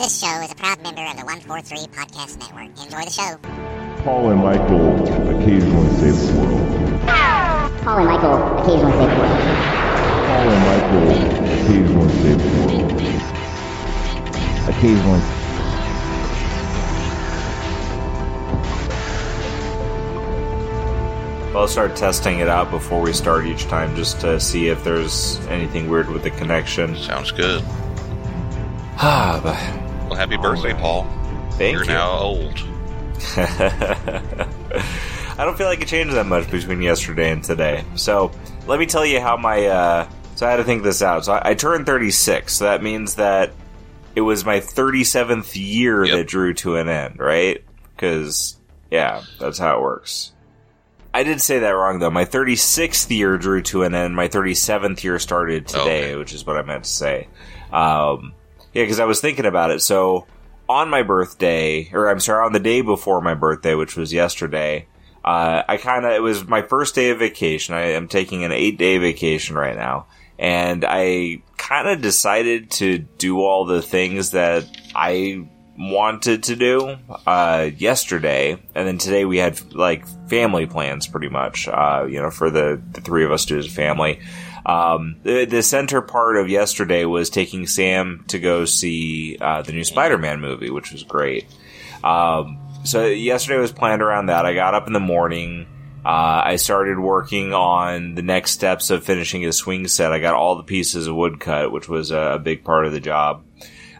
This show is a proud member of the 143 Podcast Network. Enjoy the show. Paul and Michael occasionally save the world. Paul and Michael occasionally save the world. Paul and Michael occasionally save the world. Occasionally. I'll start testing it out before we start each time just to see if there's anything weird with the connection. Sounds good. Ah, but Happy birthday, Paul. thank You're you. now old. I don't feel like it changed that much between yesterday and today. So let me tell you how my. Uh, so I had to think this out. So I, I turned 36. So that means that it was my 37th year Yep. that drew to an end, right? Because yeah, that's how it works. I did say that wrong though. My 36th year drew to an end. My 37th year started today, Okay. which is what I meant to say. Um, yeah, because I was thinking about it. So on my birthday, or I'm sorry, on the day before my birthday, which was yesterday, uh, I kind of, it was my first day of vacation. I am taking an eight day vacation right now. And I kind of decided to do all the things that I wanted to do, uh, yesterday. And then today we had like family plans pretty much, uh, you know, for the, the three of us to as a family. Um, the, the center part of yesterday was taking Sam to go see uh, the new Spider-Man movie, which was great. Um, so yesterday was planned around that. I got up in the morning. Uh, I started working on the next steps of finishing a swing set. I got all the pieces of wood cut, which was a, a big part of the job.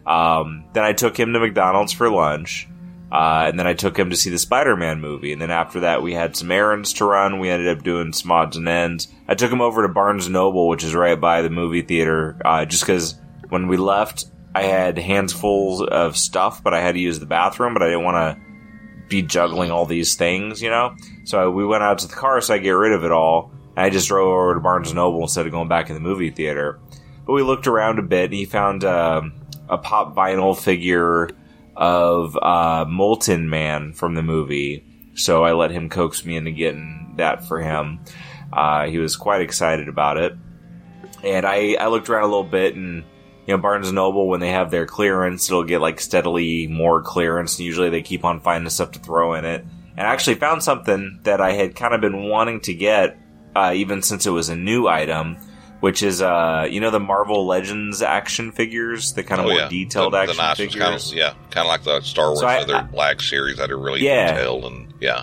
Um, then I took him to McDonald's for lunch. Uh, and then I took him to see the Spider-Man movie. And then after that, we had some errands to run. We ended up doing some odds and ends. I took him over to Barnes Noble, which is right by the movie theater, uh, just because when we left, I had hands full of stuff, but I had to use the bathroom, but I didn't want to be juggling all these things, you know? So we went out to the car so I get rid of it all. And I just drove over to Barnes Noble instead of going back in the movie theater. But we looked around a bit and he found um, a pop vinyl figure of uh, Molten Man from the movie. So I let him coax me into getting that for him. Uh, he was quite excited about it. And I, I looked around a little bit and, you know, Barnes Noble, when they have their clearance, it'll get like steadily more clearance. And usually they keep on finding stuff to throw in it. And I actually found something that I had kind of been wanting to get, uh, even since it was a new item, which is, uh, you know, the Marvel Legends action figures, the kind of oh, more yeah. detailed the, action the nice figures. Kinda, yeah, kind of like the Star Wars So I- Other I- Black series that are really Yeah. detailed and yeah.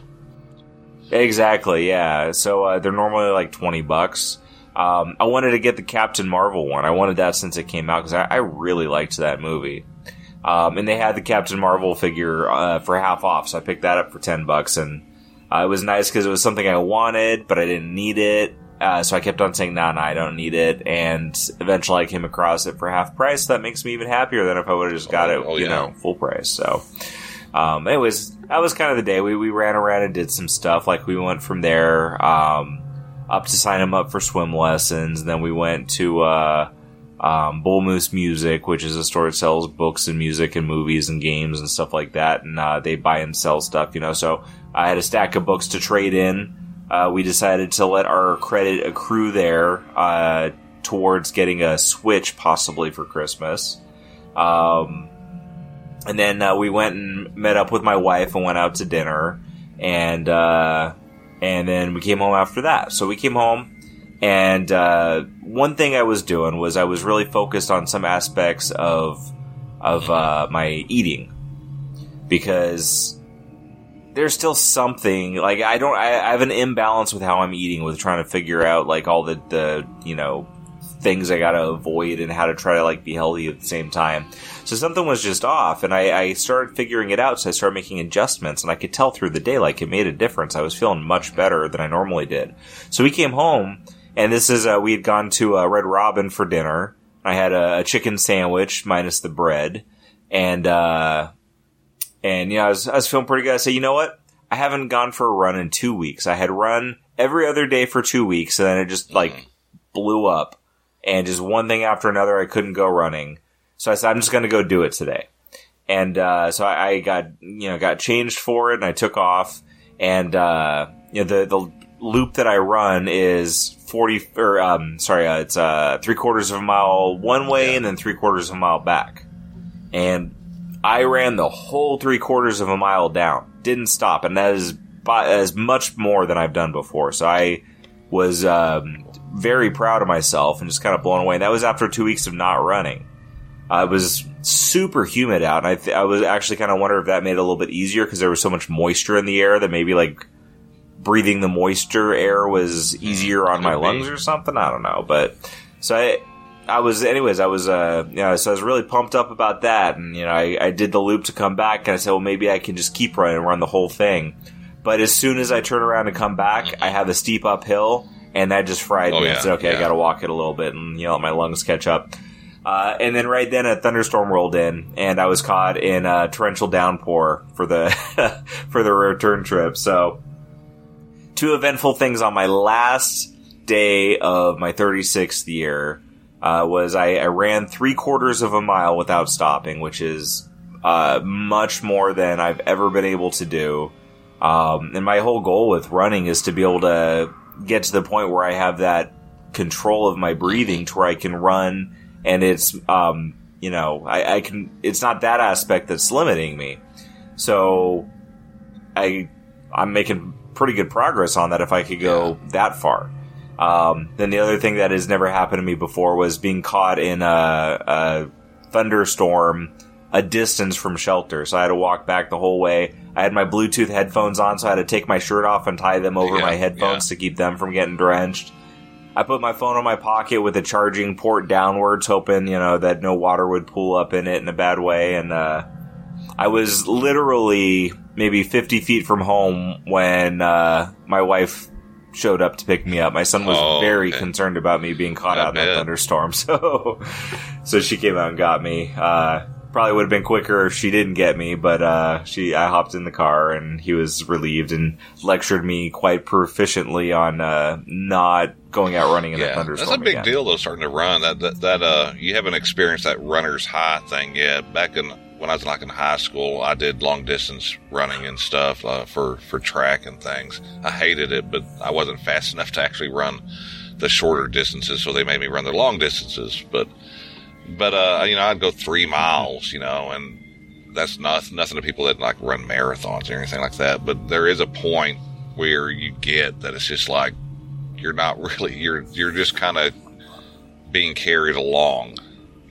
Exactly, yeah. So uh, they're normally like twenty bucks. Um, I wanted to get the Captain Marvel one. I wanted that since it came out because I, I really liked that movie. Um, and they had the Captain Marvel figure uh, for half off, so I picked that up for ten bucks, and uh, it was nice because it was something I wanted, but I didn't need it. Uh, so I kept on saying, "Nah, nah, I don't need it." And eventually, I came across it for half price. That makes me even happier than if I would have just got it, Oh, you yeah. know, full price. So. Um, anyways, that was kind of the day. We, we ran around and did some stuff. Like we went from there, um, up to sign him up for swim lessons. Then we went to, uh, um, Bull Moose Music, which is a store that sells books and music and movies and games and stuff like that. And, uh, they buy and sell stuff, you know, so I had a stack of books to trade in. Uh, we decided to let our credit accrue there, uh, towards getting a Switch possibly for Christmas. Um, and then uh, we went and met up with my wife and went out to dinner, and uh, and then we came home after that. So we came home, and uh, one thing I was doing was I was really focused on some aspects of of uh, my eating because there's still something like I don't I, I have an imbalance with how I'm eating with trying to figure out like all the the you know things I gotta avoid and how to try to like be healthy at the same time. So something was just off, and I, I started figuring it out. So I started making adjustments, and I could tell through the day like it made a difference. I was feeling much better than I normally did. So we came home, and this is uh, we had gone to uh, Red Robin for dinner. I had a, a chicken sandwich minus the bread, and uh, and you know I was I was feeling pretty good. I said, you know what? I haven't gone for a run in two weeks. I had run every other day for two weeks, and then it just like blew up, and just one thing after another, I couldn't go running. So I said, I'm just going to go do it today. And uh, so I, I got you know got changed for it, and I took off. And uh, you know the the loop that I run is forty or um sorry, uh, it's uh three quarters of a mile one way, and then three quarters of a mile back. And I ran the whole three quarters of a mile down, didn't stop, and that is by, as much more than I've done before. So I was um, very proud of myself and just kind of blown away. And that was after two weeks of not running. Uh, it was super humid out, and I, th- I was actually kind of wondering if that made it a little bit easier because there was so much moisture in the air that maybe like breathing the moisture air was easier on my lungs or something. I don't know, but so I, I was, anyways, I was, uh, you know, so I was really pumped up about that, and you know, I, I did the loop to come back, and I said, well, maybe I can just keep running and run the whole thing. But as soon as I turn around and come back, I have a steep uphill, and that just fried Oh, me. I said, okay, I got to walk it a little bit, and you know, let my lungs catch up. Uh, and then right then a thunderstorm rolled in, and I was caught in a torrential downpour for the for the return trip. So, two eventful things on my last day of my 36th year uh, was I, I ran three quarters of a mile without stopping, which is uh, much more than I've ever been able to do. Um, and my whole goal with running is to be able to get to the point where I have that control of my breathing to where I can run and it's, um, you know, I, I can, it's not that aspect that's limiting me. So I, I'm making pretty good progress on that if I could go that far. Um, then the other thing that has never happened to me before was being caught in a, a thunderstorm a distance from shelter. So I had to walk back the whole way. I had my Bluetooth headphones on, so I had to take my shirt off and tie them over Yeah, my headphones to keep them from getting drenched. I put my phone in my pocket with the charging port downwards, hoping, you know, that no water would pool up in it in a bad way. And, uh, I was literally maybe 50 feet from home when, uh, my wife showed up to pick me up. My son was Oh, very okay. concerned about me being caught out in a thunderstorm. So, so she came out and got me. Uh, probably would have been quicker if she didn't get me, but, uh, she, I hopped in the car and he was relieved and lectured me quite proficiently on, uh, not going out running in a Yeah, thunderstorm. that's a big again. deal though. Starting to run that that, that uh, you haven't experienced that runner's high thing yet. Back in when I was like in high school, I did long distance running and stuff uh, for for track and things. I hated it, but I wasn't fast enough to actually run the shorter distances, so they made me run the long distances. But but uh, you know, I'd go three miles, you know, and that's not nothing to people that like run marathons or anything like that. But there is a point where you get that it's just like you're not really you're you're just kind of being carried along.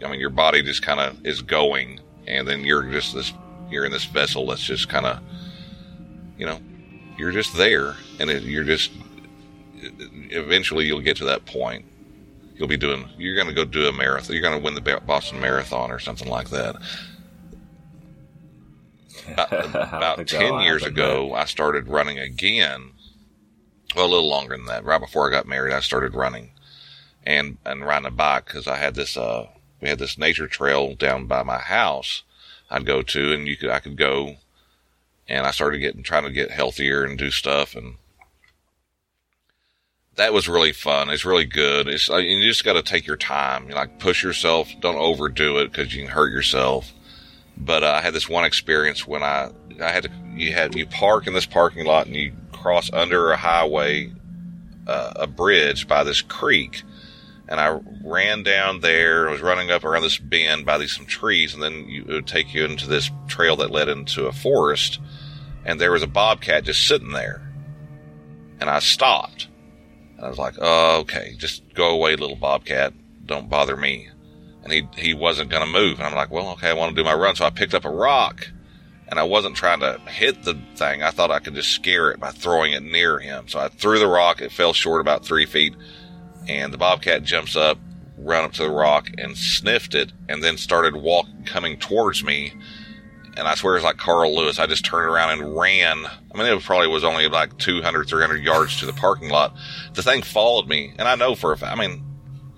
I mean, your body just kind of is going, and then you're just this you're in this vessel that's just kind of you know you're just there, and it, you're just eventually you'll get to that point. You'll be doing you're going to go do a marathon. You're going to win the Boston Marathon or something like that. About, about think that'll 10 years ago, I started running again. Well, a little longer than that. Right before I got married, I started running and, and riding a bike because I had this, uh, we had this nature trail down by my house I'd go to and you could, I could go and I started getting, trying to get healthier and do stuff and that was really fun. It's really good. It's like, you just got to take your time. You like push yourself. Don't overdo it because you can hurt yourself. But uh, I had this one experience when I I had to you had you park in this parking lot and you cross under a highway, uh, a bridge by this creek, and I ran down there. I was running up around this bend by these some trees, and then you, it would take you into this trail that led into a forest, and there was a bobcat just sitting there, and I stopped. And I was like, oh, okay, just go away, little bobcat. Don't bother me. And he, he wasn't going to move. And I'm like, well, okay, I want to do my run. So I picked up a rock and I wasn't trying to hit the thing. I thought I could just scare it by throwing it near him. So I threw the rock. It fell short about three feet and the bobcat jumps up, run up to the rock and sniffed it and then started walk coming towards me. And I swear it's like Carl Lewis. I just turned around and ran. I mean, it probably was only like 200, 300 yards to the parking lot. The thing followed me. And I know for a fact, I mean,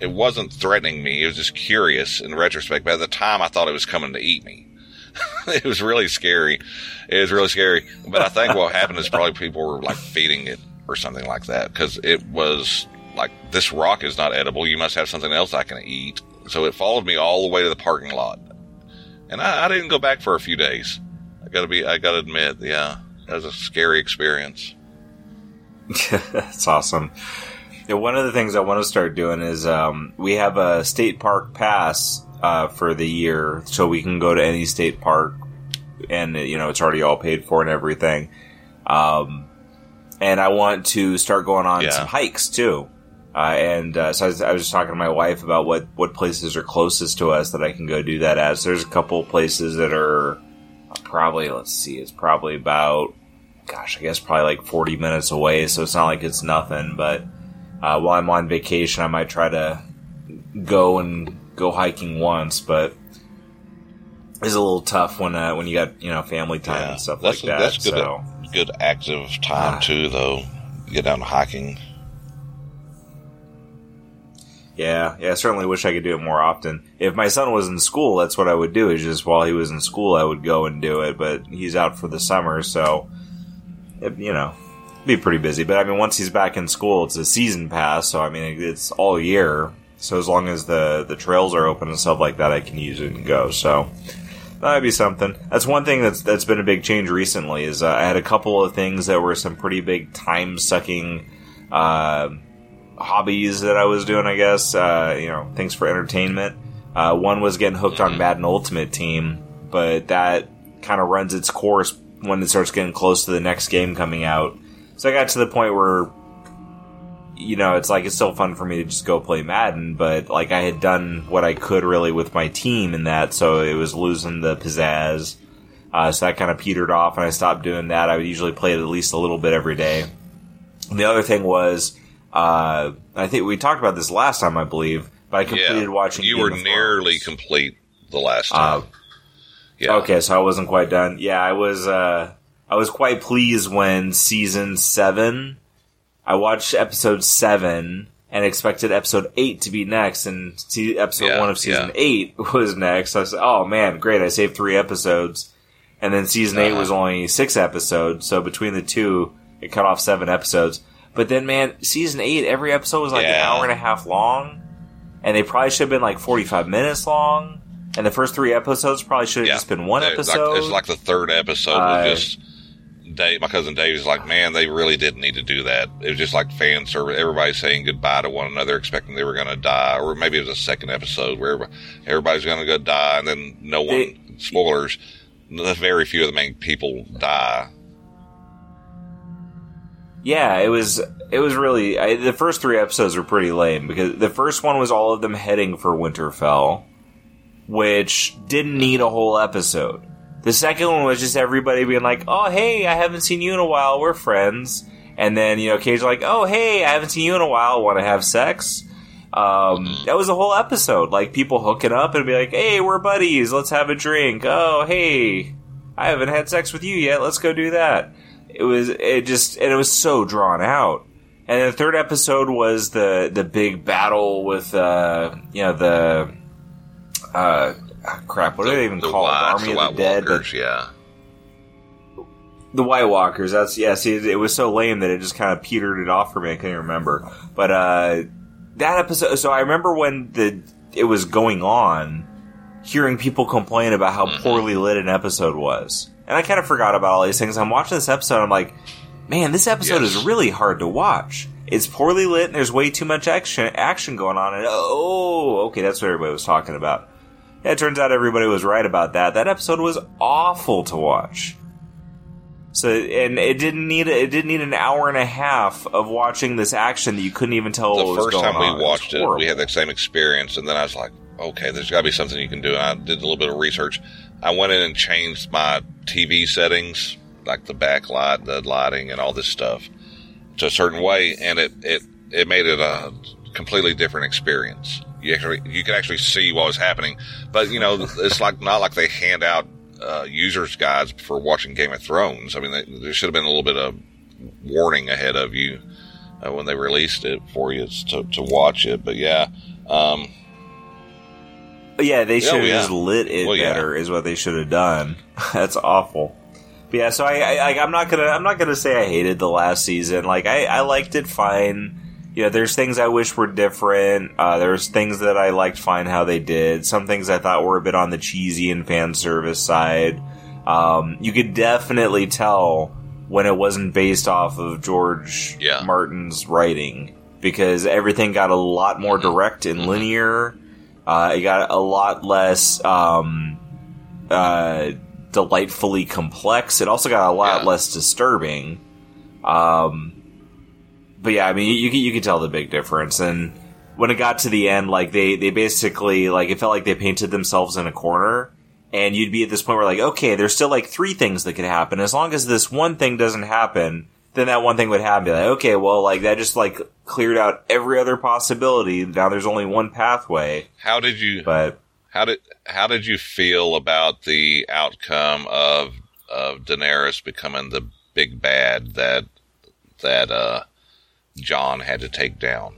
it wasn't threatening me. It was just curious in retrospect. But at the time, I thought it was coming to eat me. it was really scary. It was really scary. But I think what happened is probably people were like feeding it or something like that because it was like, this rock is not edible. You must have something else I can eat. So it followed me all the way to the parking lot. And I, I didn't go back for a few days. I gotta be, I gotta admit, yeah, that was a scary experience. That's awesome. Yeah, one of the things I want to start doing is um, we have a state park pass uh, for the year, so we can go to any state park and you know it's already all paid for and everything. Um, and I want to start going on Yeah. some hikes too. Uh, and uh, so I was, I was just talking to my wife about what what places are closest to us that I can go do that at. So there's a couple places that are probably let's see, it's probably about gosh, I guess probably like 40 minutes away. So it's not like it's nothing. But uh, while I'm on vacation, I might try to go and go hiking once, but it's a little tough when uh, when you got you know family time and stuff that's like that. that's good. so Good active time Ah. too, though. Get down to hiking. Yeah, yeah, I certainly wish I could do it more often. If my son was in school, that's what I would do. Is just while he was in school, I would go and do it. But he's out for the summer, so it, you know, be pretty busy. But I mean, once he's back in school, it's a season pass, so I mean, it's all year. So as long as the the trails are open and stuff like that, I can use it and go. So that'd be something. That's one thing that's that's been a big change recently. Is uh, I had a couple of things that were some pretty big time sucking. Uh, hobbies that I was doing, I guess, uh, you know, things for entertainment. Uh, one was getting hooked on Madden Ultimate Team, but that kind of runs its course when it starts getting close to the next game coming out. So I got to the point where, you know, it's like it's still fun for me to just go play Madden, but like I had done what I could really with my team in that, so it was losing the pizzazz. Uh, so that kind of petered off, and I stopped doing that. I would usually play it at least a little bit every day. And the other thing was, uh, I think we talked about this last time, I believe, but I completed yeah, watching. You Game were nearly complete the last Uh, time. yeah. Okay, so I wasn't quite done. Yeah, I was. Uh, I was quite pleased when season seven. I watched episode seven and expected episode eight to be next, and see, episode Yeah, one of season yeah. eight was next. I said, "Oh man, great! I saved three episodes." And then season eight Uh-huh. was only six episodes, so between the two, it cut off seven episodes. But then, man, season eight, every episode was like an hour and a half long, and they probably should have been like forty-five minutes long. And the first three episodes probably should have Yeah. just been one It's like- episode. it's like the third episode Uh, was just Dave. My cousin Dave is like, man, they really didn't need to do that. It was just like fan service. Everybody saying goodbye to one another, expecting they were going to die, or maybe it was a second episode where everybody's going to go die, and then no one. They- spoilers. Very few of the main people die. Yeah, it was. It was really I, the first three episodes were pretty lame because the first one was all of them heading for Winterfell, which didn't need a whole episode. The second one was just everybody being like, "Oh, hey, I haven't seen you in a while. We're friends." And then you know, Cage like, "Oh, hey, I haven't seen you in a while. Want to have sex?" Um, that was a whole episode. Like people hooking up and be like, "Hey, we're buddies. Let's have a drink." Oh, hey, I haven't had sex with you yet. Let's go do that. It was it just and it was so drawn out. And the third episode was the the big battle with uh you know the uh ah, crap what do they even the call it? Army the of White the Dead the, Walkers, yeah. the White Walkers that's yeah see it, it was so lame that it just kind of petered it off for me I can't even remember but uh that episode so I remember when the it was going on hearing people complain about how Mm-hmm. poorly lit an episode was and I kind of forgot about all these things I'm watching this episode I'm like man, this episode Yes. is really hard to watch. It's poorly lit and there's way too much action action going on. And oh, okay, that's what everybody was talking about. Yeah, it turns out everybody was right about that. That episode was awful to watch. So, and it didn't need it didn't need an hour and a half of watching this action that you couldn't even tell what the first time we watched it, horrible. we had that same experience, and then I was like, okay, there's got to be something you can do. And I did a little bit of research. I went in and changed my TV settings, like the backlight, the lighting, and all this stuff, to a certain way, and it it it made it a completely different experience. You actually you could actually see what was happening, but you know it's like not like they hand out uh, users guides for watching Game of Thrones. I mean, they, there should have been a little bit of warning ahead of you uh, when they released it for you to, to watch it. But yeah, um, Yeah, they should have yeah. just lit it Well, yeah. better. Is what they should have done. That's awful. But yeah, so I, I, I'm not gonna, I'm not gonna say I hated the last season. Like I, I liked it fine. You know, there's things I wish were different. Uh, there's things that I liked fine how they did. Some things I thought were a bit on the cheesy and fan service side. Um, you could definitely tell when it wasn't based off of George Yeah. Martin's writing because everything got a lot more direct and linear. Uh, it got a lot less um, uh, delightfully complex. It also got a lot Yeah. less disturbing. Um, but yeah, I mean, you you can tell the big difference. And when it got to the end, like they they basically like it felt like they painted themselves in a corner. And you'd be at this point where like, okay, there's still like three things that could happen. As long as this one thing doesn't happen, then that one thing would happen. Be like, okay, well, like that just like cleared out every other possibility. Now there's only one pathway. How did you But how did how did you feel about the outcome of of Daenerys becoming the big bad that that uh, Jon had to take down?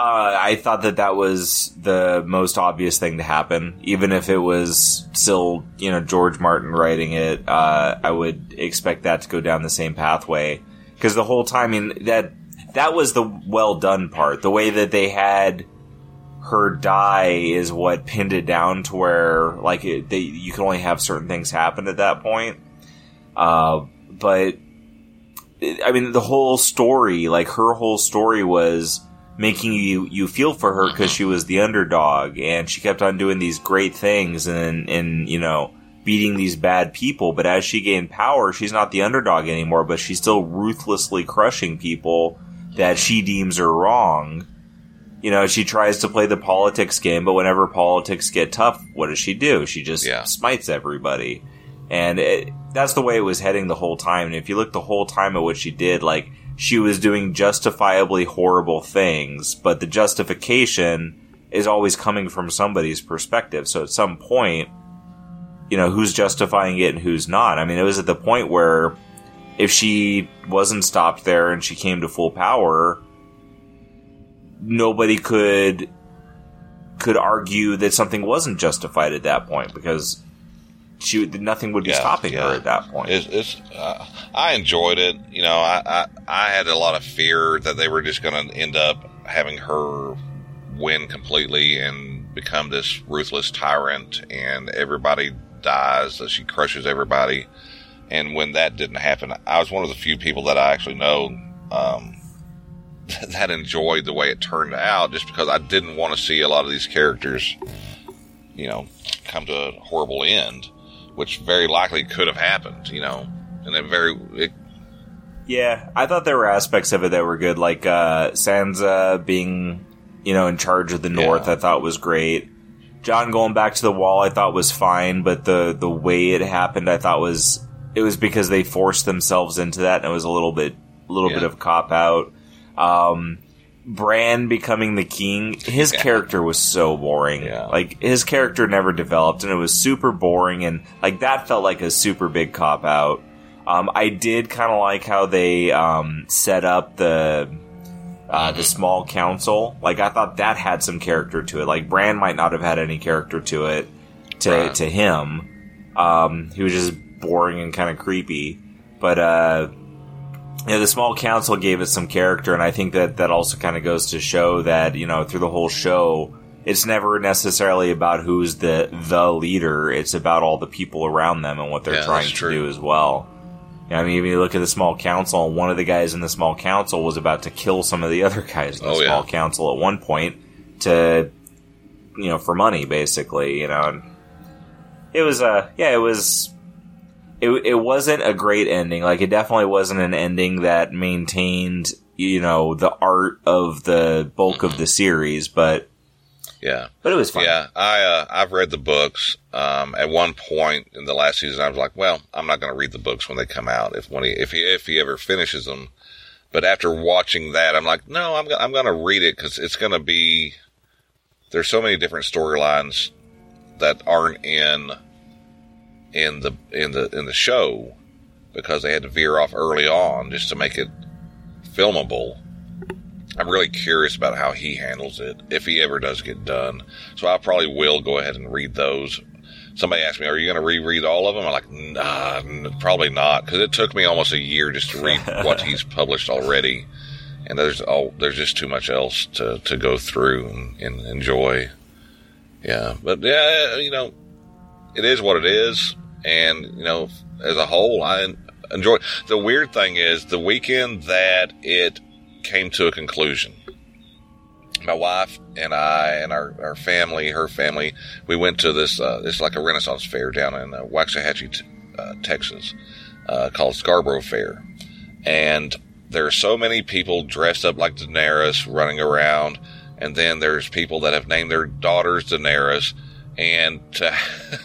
Uh, I thought that that was the most obvious thing to happen. Even if it was still, you know, George Martin writing it, uh, I would expect that to go down the same pathway. Because the whole time, I mean, that that was the well done part. The way that they had her die is what pinned it down to where, like, it, they, you can only have certain things happen at that point. Uh, but I mean, the whole story, like her whole story was making you you feel for her because she was the underdog and she kept on doing these great things and and you know beating these bad people. But as she gained power, she's not the underdog anymore, but she's still ruthlessly crushing people that she deems are wrong. You know, she tries to play the politics game, but whenever politics get tough, what does she do? She just Yeah. smites everybody. And it, that's the way it was heading the whole time. And if you look the whole time at what she did, like, she was doing justifiably horrible things, but the justification is always coming from somebody's perspective. So at some point, you know, who's justifying it and who's not. I mean, it was at the point where if she wasn't stopped there and she came to full power, nobody could could argue that something wasn't justified at that point because she nothing would be Yeah, stopping her at that point. It's, it's uh, I enjoyed it. You know, I, I I had a lot of fear that they were just going to end up having her win completely and become this ruthless tyrant, and everybody dies. That she crushes everybody. And when that didn't happen, I was one of the few people that I actually know um, that enjoyed the way it turned out, just because I didn't want to see a lot of these characters, you know, come to a horrible end, which very likely could have happened, you know, and it very it, Yeah, I thought there were aspects of it that were good, like uh, Sansa being, you know, in charge of the North. Yeah. I thought was great. Jon going back to the wall, I thought was fine, but the the way it happened, I thought was it was because they forced themselves into that, and it was a little bit a little bit of cop out. Um, Bran becoming the king, his Yeah. character was so boring. Yeah. Like his character never developed, and it was super boring, and like that felt like a super big cop out. Um, I did kind of like how they um, set up the uh, the small council. Like I thought that had some character to it. Like Bran might not have had any character to it to Right. to him. Um, he was just boring and kind of creepy. But uh, you know, the small council gave it some character, and I think that that also kind of goes to show that you know through the whole show. It's never necessarily about who's the the leader. It's about all the people around them and what they're Yeah, trying to true. do as well. I mean, if you look at the small council, one of the guys in the small council was about to kill some of the other guys in the Oh, yeah. small council at one point to, you know, for money, basically, you know. And it was, uh, yeah, it was, it, it wasn't a great ending. Like, it definitely wasn't an ending that maintained, you know, the art of the bulk of the series, but, yeah. but it was fun. Yeah, I uh, I've read the books. Um, at one point in the last season, I was like, "Well, I'm not going to read the books when they come out. If when he if he if he ever finishes them." But after watching that, I'm like, "No, I'm I'm going to read it because it's going to be." There's so many different storylines that aren't in in the in the in the show because they had to veer off early on just to make it filmable. I'm really curious about how he handles it if he ever does get done. So I probably will go ahead and read those. Somebody asked me, "Are you going to reread all of them?" I'm like, "Nah, probably not," because it took me almost a year just to read what he's published already, and there's all there's just too much else to to go through and, and enjoy. Yeah, but yeah, you know, it is what it is, and you know, as a whole, I enjoy. it. The weird thing is, the weekend that it came to a conclusion, my wife and I and our, our family, her family, we went to this. Uh, it's like a Renaissance fair down in uh, Waxahachie, uh, Texas, uh, called Scarborough Fair, and there are so many people dressed up like Daenerys running around, and then there's people that have named their daughters Daenerys, and to, uh,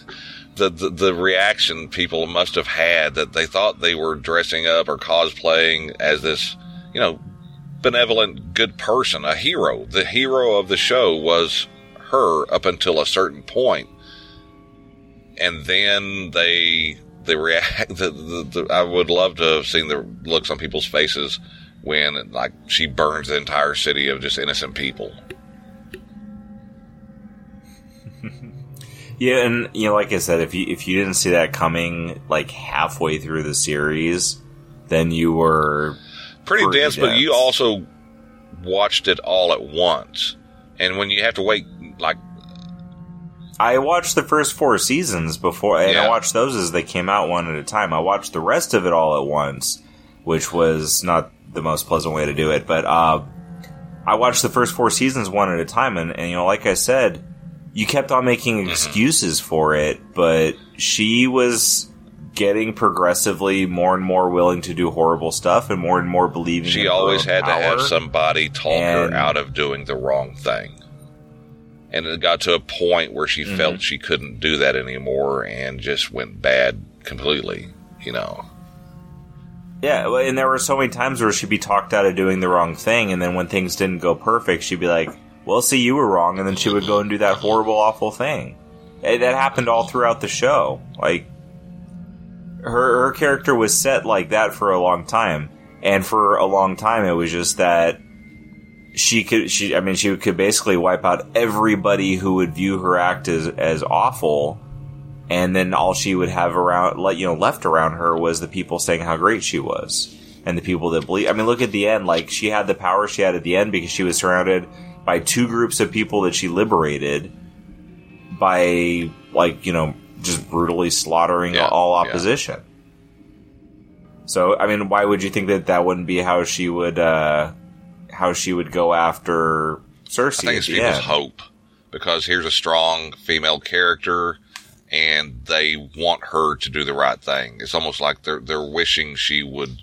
the, the the reaction people must have had that they thought they were dressing up or cosplaying as this, you know, benevolent, good person, a hero. The hero of the show was her up until a certain point. And then they, they react, the, the, the, I would love to have seen the looks on people's faces when, like, she burns the entire city of just innocent people. Yeah, and you know, like I said, if you if you didn't see that coming like halfway through the series, then you were Pretty, Pretty dense, but you also watched it all at once. And when you have to wait, like, I watched the first four seasons before, and I watched those as they came out one at a time. I watched the rest of it all at once, which was not the most pleasant way to do it. But uh, I watched the first four seasons one at a time, and, and you know, like I said, you kept on making excuses for it, but she was getting progressively more and more willing to do horrible stuff, and more and more believing. she always had to have somebody talk And- her out of doing the wrong thing. And it got to a point where she Mm-hmm. felt she couldn't do that anymore and just went bad completely, you know. Yeah, and there were so many times where she'd be talked out of doing the wrong thing, and then when things didn't go perfect, she'd be like, "Well, see, you were wrong," and then she would go and do that horrible, awful thing. That happened all throughout the show. Like her her character was set like that for a long time, and for a long time, it was just that she could she I mean she could basically wipe out everybody who would view her act as as awful and then all she would have around like you know left around her was the people saying how great she was and the people that believe I mean look at the end like she had the power she had at the end because she was surrounded by two groups of people that she liberated by like you know just brutally slaughtering Yeah, all yeah. opposition so I mean why would you think that that wouldn't be how she would uh how she would go after Cersei I think it's people's end. hope because here's a strong female character and they want her to do the right thing. It's almost like they're they're wishing she would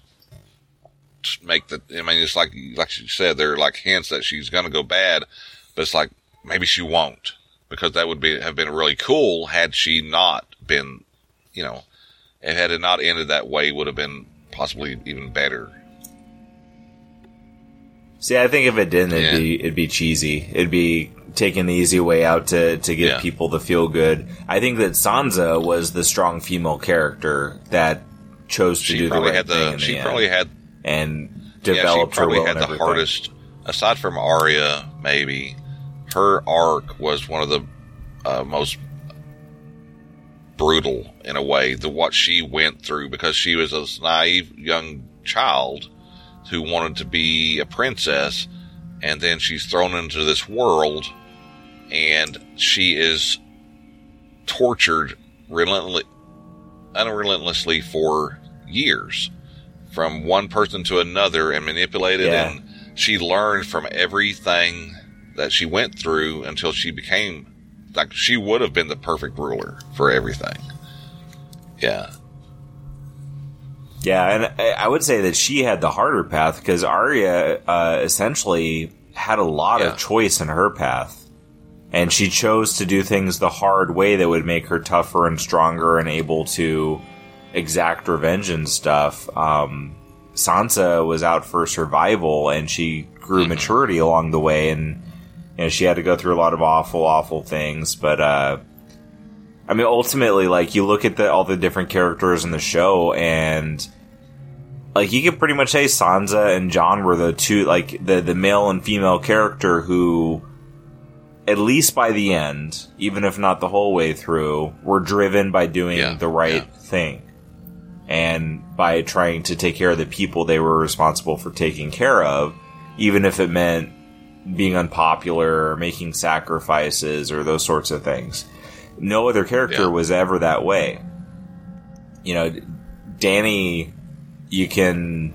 make the I mean it's like like she said there are like hints that she's going to go bad but it's like maybe she won't because that would be have been really cool had she not been you know and had it not ended that way would have been possibly even better. See, I think if it didn't, it'd Yeah. be it'd be cheesy. It'd be taking the easy way out to to get Yeah. people to feel good. I think that Sansa was the strong female character that chose to She do the right had thing the in she the probably end had and yeah, developed her probably will had the everything. hardest. Aside from Arya, maybe her arc was one of the uh, most brutal in a way. The what she went through because she was a naive young child who wanted to be a princess, and then she's thrown into this world, and she is tortured relentlessly, unrelentlessly for years from one person to another and manipulated Yeah. and she learned from everything that she went through until she became like she would have been the perfect ruler for everything. Yeah. Yeah, and I- I would say that she had the harder path because Arya uh, essentially had a lot Yeah. of choice in her path, and she chose to do things the hard way that would make her tougher and stronger and able to exact revenge and stuff. Um, Sansa was out for survival, and she grew maturity along the way, and you know, she had to go through a lot of awful, awful things, but. Uh, I mean, ultimately, like you look at the all the different characters in the show, and like you could pretty much say Sansa and Jon were the two, like the the male and female character who, at least by the end, even if not the whole way through, were driven by doing Yeah, the right yeah. thing, and by trying to take care of the people they were responsible for taking care of, even if it meant being unpopular or making sacrifices or those sorts of things. No other character Yeah. was ever that way. You know, Dany, you can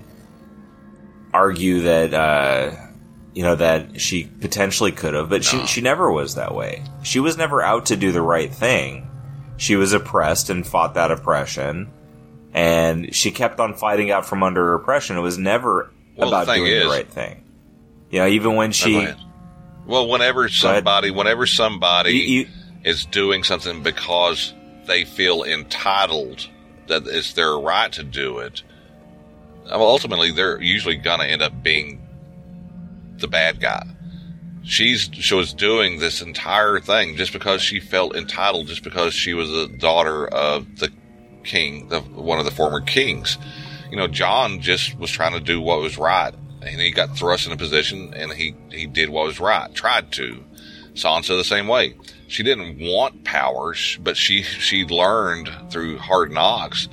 argue that, uh, you know, that she potentially could have, but No. she, she never was that way. She was never out to do the right thing. She was oppressed and fought that oppression. And she kept on fighting out from under oppression. It was never Well, about doing is- the right thing. You know, even when she. Well, whenever somebody, whenever somebody you, you, is doing something because they feel entitled that it's their right to do it, well, ultimately they're usually going to end up being the bad guy. She's she was doing this entire thing just because she felt entitled, just because she was a daughter of the king, the one of the former kings. You know, Jon just was trying to do what was right, and he got thrust in a position, and he he did what was right, tried to. Sansa the same way. She didn't want powers, but she she learned through hard knocks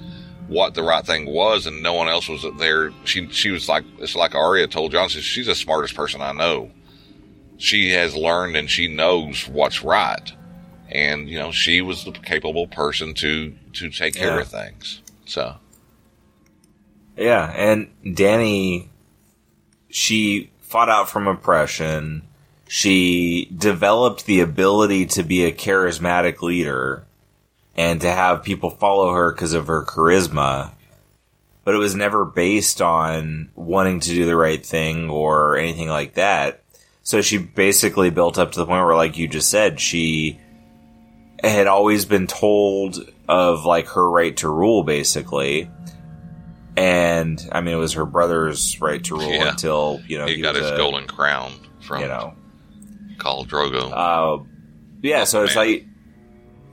what the right thing was, and no one else was there. She she was like it's like Arya told Jon, she- She's the smartest person I know. She has learned and she knows what's right, and you know she was the capable person to to take care Yeah. of things. So Yeah, and Dany, she fought out from oppression. She developed the ability to be a charismatic leader and to have people follow her because of her charisma. But it was never based on wanting to do the right thing or anything like that. So she basically built up to the point where, like you just said, she had always been told of like her right to rule, basically and I mean it was her brother's right to rule Yeah. until you know he, he, got his a, golden crown from you know Khal Drogo. uh, yeah so it's like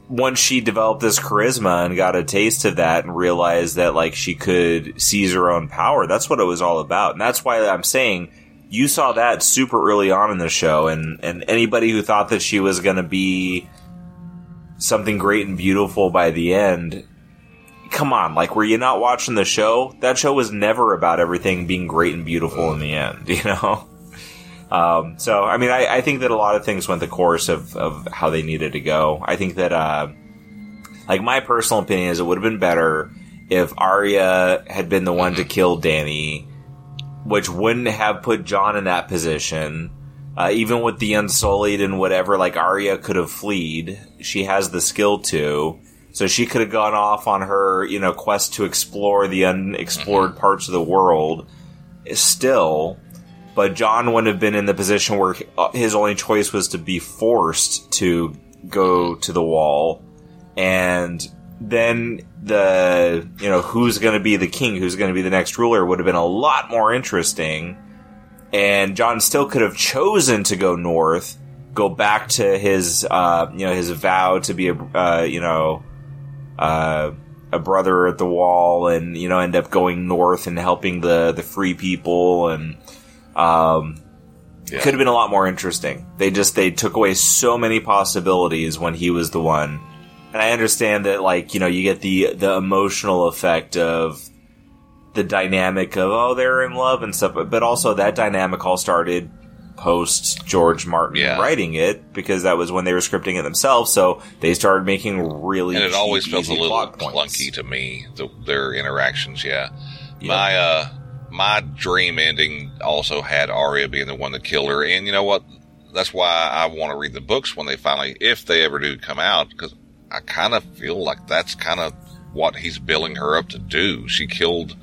once she developed this charisma and got a taste of that and realized that like she could seize her own power that's what it was all about and that's why I'm saying you saw that super early on in the show and and anybody who thought that she was going to be something great and beautiful by the end come on, like, were you not watching the show? That show was never about everything being great and beautiful in the end, you know? Um, so, I mean, I, I think that a lot of things went the course of, of how they needed to go. I think that, uh, like, my personal opinion is it would have been better if Arya had been the one to kill Dany, which wouldn't have put Jon in that position. Uh, even with the Unsullied and whatever, like Arya could have fleed. She has the skill to. So she could have gone off on her, you know, quest to explore the unexplored parts of the world still. But Jon wouldn't have been in the position where his only choice was to be forced to go to the wall. And then the, you know, who's going to be the king, who's going to be the next ruler would have been a lot more interesting. And Jon still could have chosen to go north, go back to his, uh, you know, his vow to be a, uh, you know, uh, a brother at the wall and, you know, end up going north and helping the, the free people and, um, Yeah. could have been a lot more interesting. They just, they took away so many possibilities when he was the one. And I understand that, like, you know, you get the, the emotional effect of the dynamic of, oh, they're in love and stuff, but, but also that dynamic all started post George Martin Yeah. writing it because that was when they were scripting it themselves. So they started making really and it cheap, always felt a little clunky to me. The, their interactions, yeah. Yeah. My uh, my dream ending also had Arya being the one that killed her, and you know what? That's why I want to read the books when they finally, if they ever do come out, because I kind of feel like that's kind of what he's billing her up to do. She killed.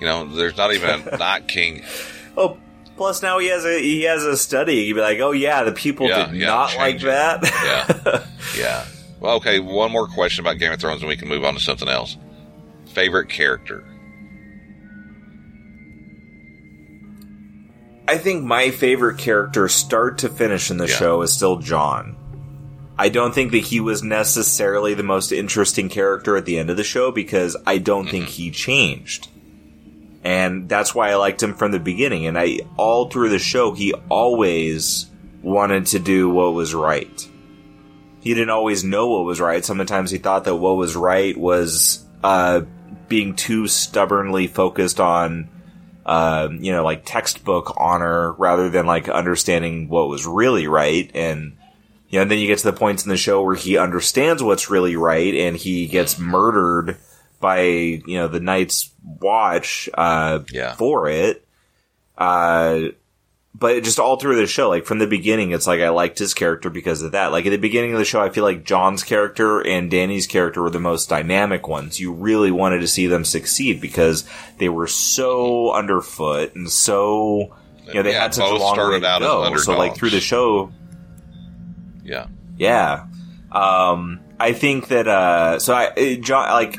You know, there's not even a Night King. Oh, plus now he has a he has a study. You'd be like, oh yeah, the people Yeah, did yeah, not like it. that. Yeah. Yeah. Well, okay. One more question about Game of Thrones, and we can move on to something else. Favorite character? I think my favorite character, start to finish in the Yeah. show, is still Jon. I don't think that he was necessarily the most interesting character at the end of the show because I don't think Mm-hmm. he changed. And that's why I liked him from the beginning. And I, all through the show, he always wanted to do what was right. He didn't always know what was right. Sometimes he thought that what was right was, uh, being too stubbornly focused on, um, you know, like textbook honor rather than like understanding what was really right. And, you know, and then you get to the points in the show where he understands what's really right and he gets murdered by, you know, the Night's Watch, uh, Yeah. for it. Uh, but just all through the show, like from the beginning, it's like I liked his character because of that. Like at the beginning of the show, I feel like Jon's character and Dany's character were the most dynamic ones. You really wanted to see them succeed because they were so underfoot and so, you know, they Yeah, had such a long way to out go. So like through the show, Yeah. yeah. Um, I think that, uh, so I, Jon, like,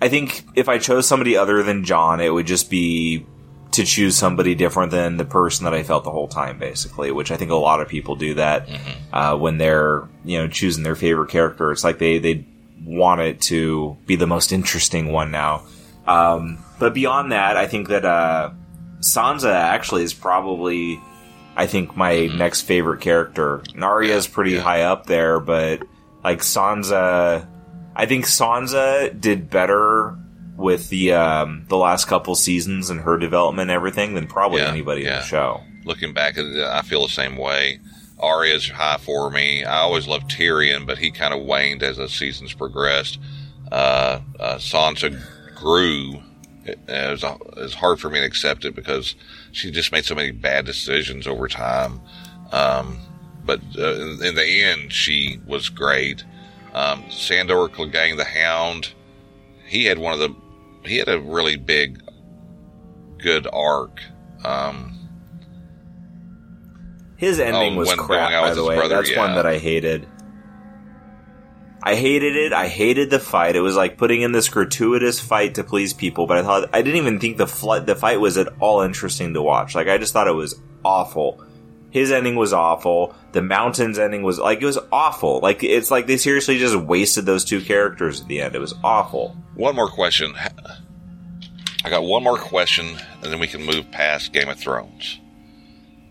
I think if I chose somebody other than Jon, it would just be to choose somebody different than the person that I felt the whole time, basically, which I think a lot of people do that, uh, when they're, you know, choosing their favorite character. It's like they, they want it to be the most interesting one now. Um, but beyond that, I think that, uh, Sansa actually is probably, I think my next favorite character. Narya is pretty yeah. high up there, but like Sansa, I think Sansa did better with the um, the last couple seasons and her development and everything than probably Yeah, anybody in the show. Looking back at it, I feel the same way. Arya's high for me. I always loved Tyrion, but he kind of waned as the seasons progressed. Uh, uh, Sansa grew. It, it, was, it was hard for me to accept it because she just made so many bad decisions over time. Um, but uh, in, in the end, she was great. Um, Sandor Clegane the Hound, he had one of the, he had a really big, good arc. Um, His ending Oh, was crap, by the way. brother, That's one that I hated. I hated it. I hated the fight. It was like putting in this gratuitous fight to please people, but I thought I didn't even think the fl- the fight was at all interesting to watch. Like I just thought it was awful. His ending was awful. The mountains ending was like it was awful. Like it's like they seriously just wasted those two characters at the end. It was awful. One more question. I got one more question, and then we can move past Game of Thrones.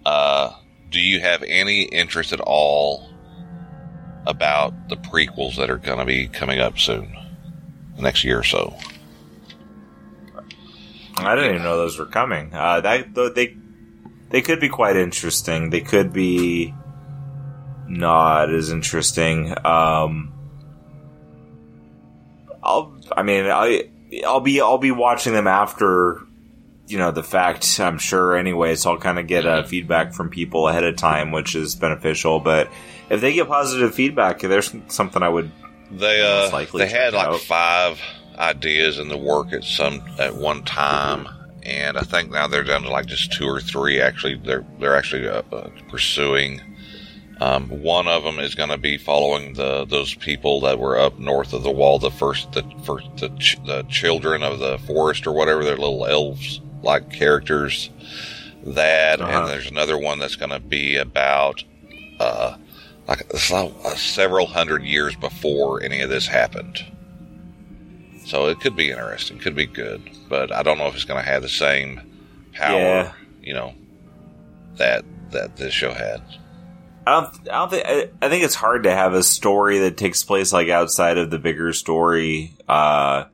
Uh, do you have any interest at all about the prequels that are going to be coming up soon, next year or so? I didn't even know those were coming. Uh, that they they could be quite interesting. They could be not as interesting. Um, I'll. I mean, I. I'll be. I'll be watching them after. You know the fact. I'm sure anyway, so I'll kind of get uh, feedback from people ahead of time, which is beneficial. But if they get positive feedback, there's something I would. They Most uh, likely they had like out. five ideas in the work at some at one time, and I think now they're down to like just two or three. Actually, they're they're actually uh, uh, pursuing. Um, one of them is going to be following the those people that were up north of the wall, the first the first the, ch- the children of the forest or whatever, they're little elves like characters. That Uh-huh. and there's another one that's going to be about uh, like uh, several hundred years before any of this happened. So it could be interesting, could be good, but I don't know if it's going to have the same power, Yeah. you know, that that this show had. I don't. I don't think. I, I think it's hard to have a story that takes place like outside of the bigger story. Uh,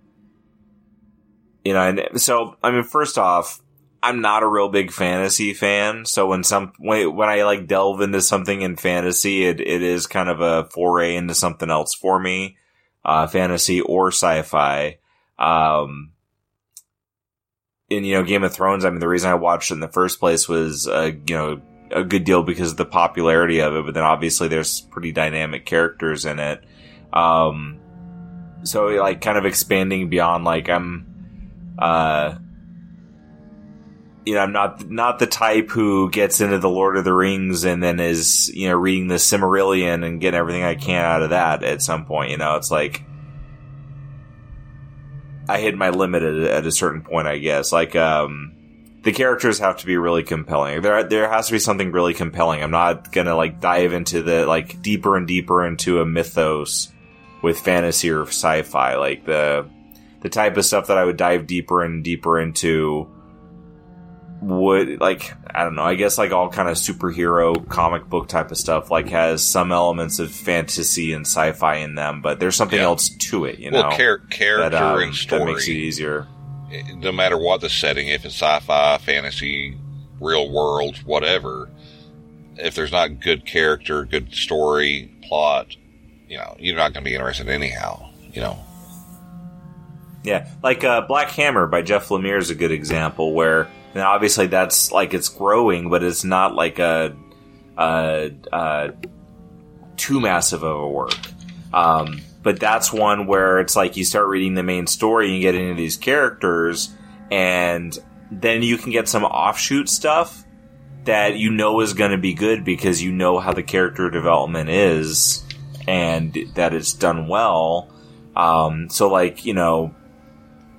you know, and so I mean, first off, I'm not a real big fantasy fan. So when some when, when I like delve into something in fantasy, it it is kind of a foray into something else for me, uh, fantasy or sci-fi. Um, and you know, Game of Thrones. I mean, the reason I watched it in the first place was, uh, you know, a good deal because of the popularity of it. But then obviously there's pretty dynamic characters in it. Um, so like kind of expanding beyond like I'm, uh, you know, I'm not not the type who gets into the Lord of the Rings and then is you know reading the Silmarillion and getting everything I can out of that at some point. You know, it's like I hit my limit at, at a certain point, I guess. Like, um, the characters have to be really compelling. There, there has to be something really compelling. I'm not gonna like dive into the like deeper and deeper into a mythos with fantasy or sci-fi. Like the the type of stuff that I would dive deeper and deeper into would like I don't know. I guess like all kind of superhero comic book type of stuff like has some elements of fantasy and sci-fi in them, but there's something Yeah. else to it. You well, know, char- character that, um, and story. that makes it easier. No matter what the setting, if it's sci-fi, fantasy, real world, whatever, if there's not good character, good story, plot, you know, you're not going to be interested anyhow. You know, Yeah, like uh, Black Hammer by Jeff Lemire is a good example where And obviously, that's like it's growing, but it's not like a, a, a too massive of a work. Um, but that's one where it's like you start reading the main story and you get into these characters, and then you can get some offshoot stuff that you know is going to be good because you know how the character development is and that it's done well. Um, so like, you know,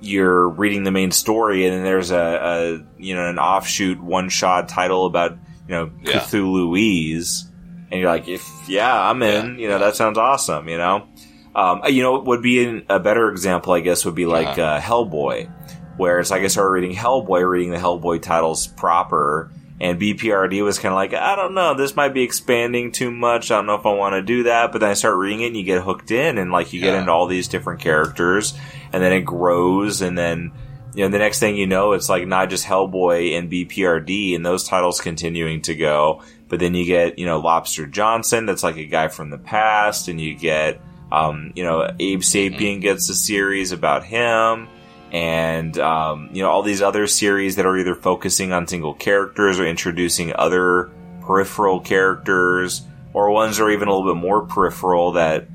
you're reading the main story and then there's a, a you know, an offshoot one shot title about, you know, Yeah. Cthulhuese. And you're like, if, yeah, I'm in, Yeah, you know, that sounds awesome, you know? Um, you know, what would be an, a better example, I guess, would be like, Uh-huh. uh, Hellboy, where it's like I started reading Hellboy, reading the Hellboy titles proper, and BPRD was kind of like, I don't know, this might be expanding too much. I don't know if I want to do that. But then I start reading it and you get hooked in and like you get into all these different characters and then it grows and then, you know, the next thing you know, it's like not just Hellboy and BPRD and those titles continuing to go. But then you get, you know, Lobster Johnson, that's like a guy from the past, and you get, um, you know, Abe Sapien gets a series about him and um, you know all these other series that are either focusing on single characters or introducing other peripheral characters or ones that are even a little bit more peripheral that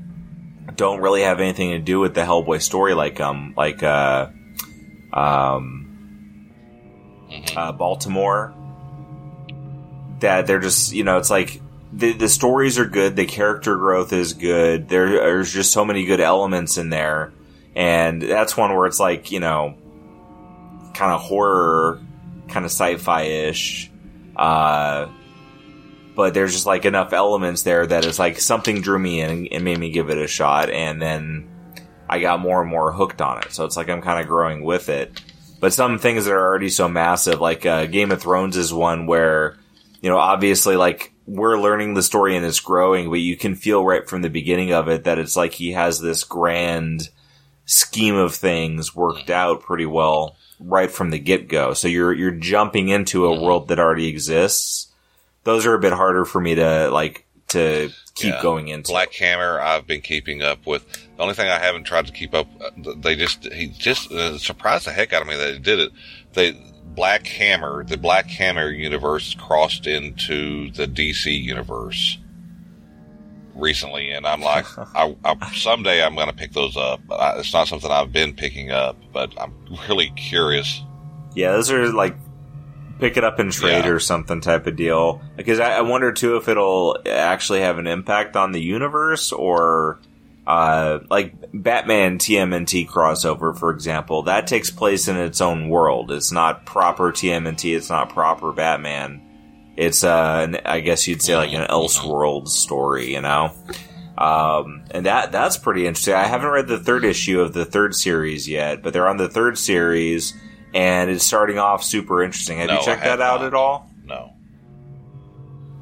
don't really have anything to do with the Hellboy story like um like uh um uh, Baltimore. That they're just you know it's like the the stories are good. The character growth is good. There there's just so many good elements in there. And that's one where it's like you know kind of horror kind of sci-fi ish uh but there's just like enough elements there that it's like something drew me in and, made me give it a shot and then i got more and more hooked on it. So it's like i'm kind of growing with it. But some things that are already so massive like uh, game of thrones is one where you know obviously like we're learning the story and it's growing but you can feel right from the beginning of it that it's like he has this grand scheme of things worked out pretty well right from the get go. So you're you're jumping into a world that already exists. Those are a bit harder for me to like to keep Yeah. going into. Black Hammer, I've been keeping up with. The only thing I haven't tried to keep up, uh, they just he just uh, surprised the heck out of me that he did it. They Black Hammer, the Black Hammer universe crossed into the DC universe recently, and I'm like, I, I, someday I'm going to pick those up. But I, it's not something I've been picking up, but I'm really curious. Yeah, those are like pick it up and trade Yeah. or something type of deal. Because I, I wonder too if it'll actually have an impact on the universe or uh, like Batman TMNT crossover, for example. That takes place in its own world. It's not proper TMNT. It's not proper Batman. It's uh, an, I guess you'd say like an Elseworld story, you know. Um, and that that's pretty interesting. I haven't read the third issue of the third series yet, but they're on the third series, and it's starting off super interesting. Have No, you checked have that out not. at all? No,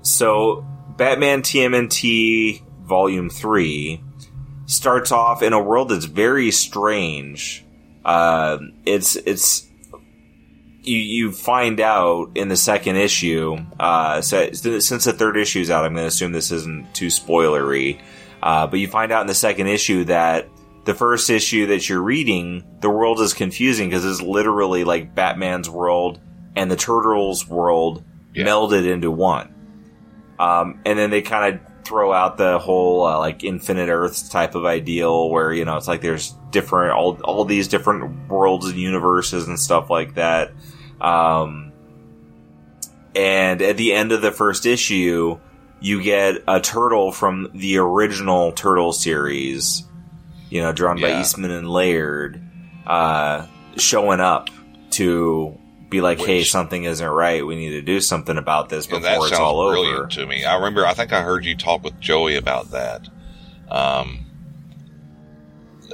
So, Batman TMNT Volume 3 starts off in a world that's very strange. Uh, it's, it's, you, you find out in the second issue, uh, so, since the third issue's out, I'm going to assume this isn't too spoilery, uh, but you find out in the second issue that the first issue that you're reading, the world is confusing because it's literally like Batman's world and the Turtles' world Yeah. melded into one. Um, and then they kind of throw out the whole uh, like infinite Earths type of ideal, where you know it's like there's different all all these different worlds and universes and stuff like that. Um, and at the end of the first issue, you get a turtle from the original Turtle series, you know, drawn by Eastman and Laird, uh, showing up to be like, "Hey, something isn't right. We need to do something about this before that it's sounds all brilliant over." to me. I remember, I think I heard you talk with Joey about that. Um,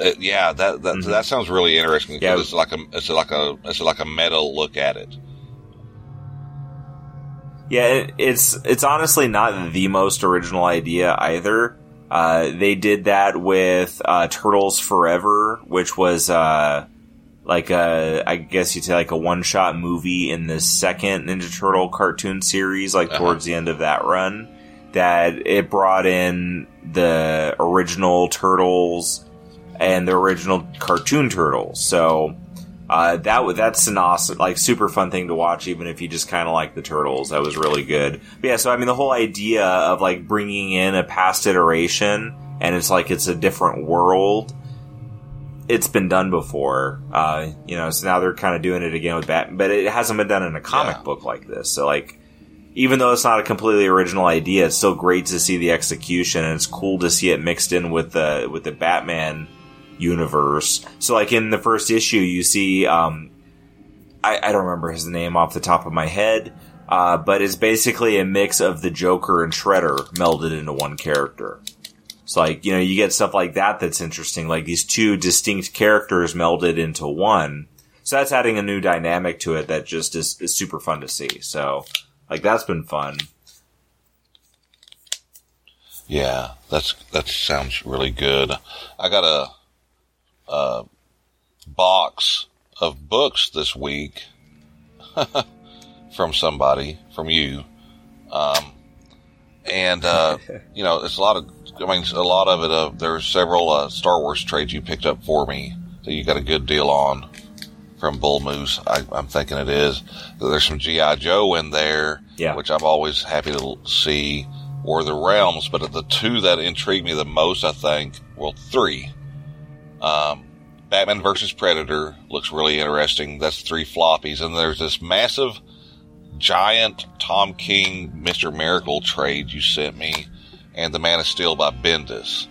uh, yeah, that that, Mhm. that sounds really interesting. 'cause Yeah. it's like a it's like a it's like a meta look at it. Yeah, it, it's it's honestly not the most original idea either. Uh, they did that with uh, Turtles Forever, which was uh, like a, I guess you'd say like a one shot movie in the second Ninja Turtle cartoon series, like Uh-huh. towards the end of that run. That it brought in the original Turtles and the original cartoon Turtles. So Uh, that w- that's an awesome, like super fun thing to watch, even if you just kind of like the turtles. That was really good. But yeah, so I mean, the whole idea of like bringing in a past iteration and it's like it's a different world. It's been done before, uh, you know. So now they're kind of doing it again with Batman, but it hasn't been done in a comic Yeah. book like this. So like, even though it's not a completely original idea, it's still great to see the execution, and it's cool to see it mixed in with the with the Batman universe. So, like in the first issue, you see, um, I, I don't remember his name off the top of my head, uh, but it's basically a mix of the Joker and Shredder melded into one character. So, like you know, you get stuff like that that's interesting, like these two distinct characters melded into one. So that's adding a new dynamic to it that just is, is super fun to see. So, like that's been fun. Yeah, that's that sounds really good. I got a, a box of books this week from somebody, from you, um, and uh, you know, it's a lot of. I mean, a lot of it. Uh, there's several uh, Star Wars trades you picked up for me that you got a good deal on from Bull Moose. I, I'm thinking it is. There's some GI Joe in there, Yeah. which I'm always happy to see, or the Realms. But the two that intrigue me the most, I think, well, three. Um, Batman versus Predator looks really interesting. That's three floppies, and there's this massive, giant Tom King Mister Miracle trade you sent me, and the Man of Steel by Bendis.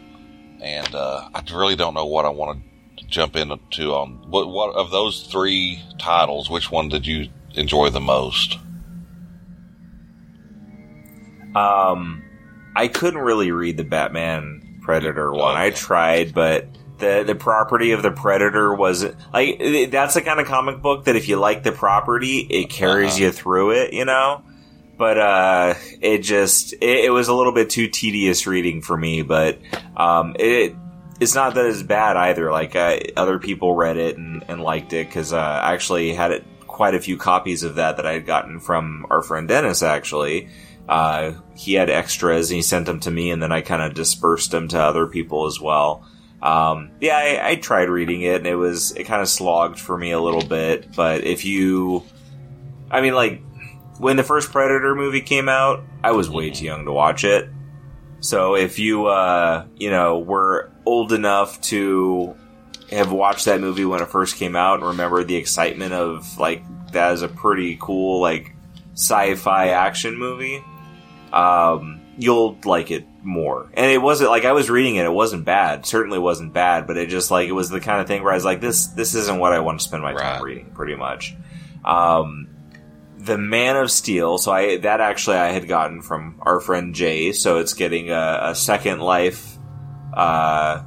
And uh, I really don't know what I want to jump into on what what of those three titles. Which one did you enjoy the most? Um, I couldn't really read the Batman Predator one. I tried, but the the property of the Predator was like that's the kind of comic book that if you like the property, it carries Uh-huh. you through it, you know. But uh, it just it, it was a little bit too tedious reading for me. But um, it it's not that it's bad either. Like other people read it and, and liked it because uh, I actually had it quite a few copies of that that I had gotten from our friend Dennis actually uh, he had extras and he sent them to me and then I kind of dispersed them to other people as well. Um, yeah, I, I tried reading it and it was, it kind of slogged for me a little bit, but if you, I mean, like, when the first Predator movie came out, I was way too young to watch it. So if you, uh, you know, were old enough to have watched that movie when it first came out and remember the excitement of, like, that is a pretty cool, like, sci-fi action movie, um, you'll like it more. And it wasn't like I was reading it; it wasn't bad. Certainly wasn't bad, but it just like it was the kind of thing where I was like, "This, this isn't what I want to spend my time Right. reading." Pretty much. Um, the Man of Steel. So I that actually I had gotten from our friend Jay. So it's getting a, a second life. Uh,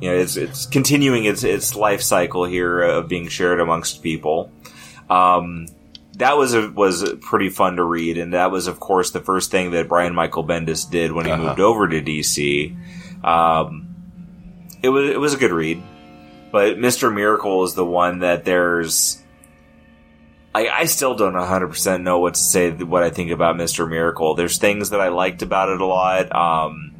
you know, it's it's continuing its its life cycle here of being shared amongst people. Um, that was a, was pretty fun to read, and that was, of course, the first thing that Brian Michael Bendis did when he Uh-huh. moved over to DC. Um, it was it was a good read, but Mister Miracle is the one that there's. I, I still don't 100% know what to say, what I think about Mr. Miracle. There's things that I liked about it a lot. Um,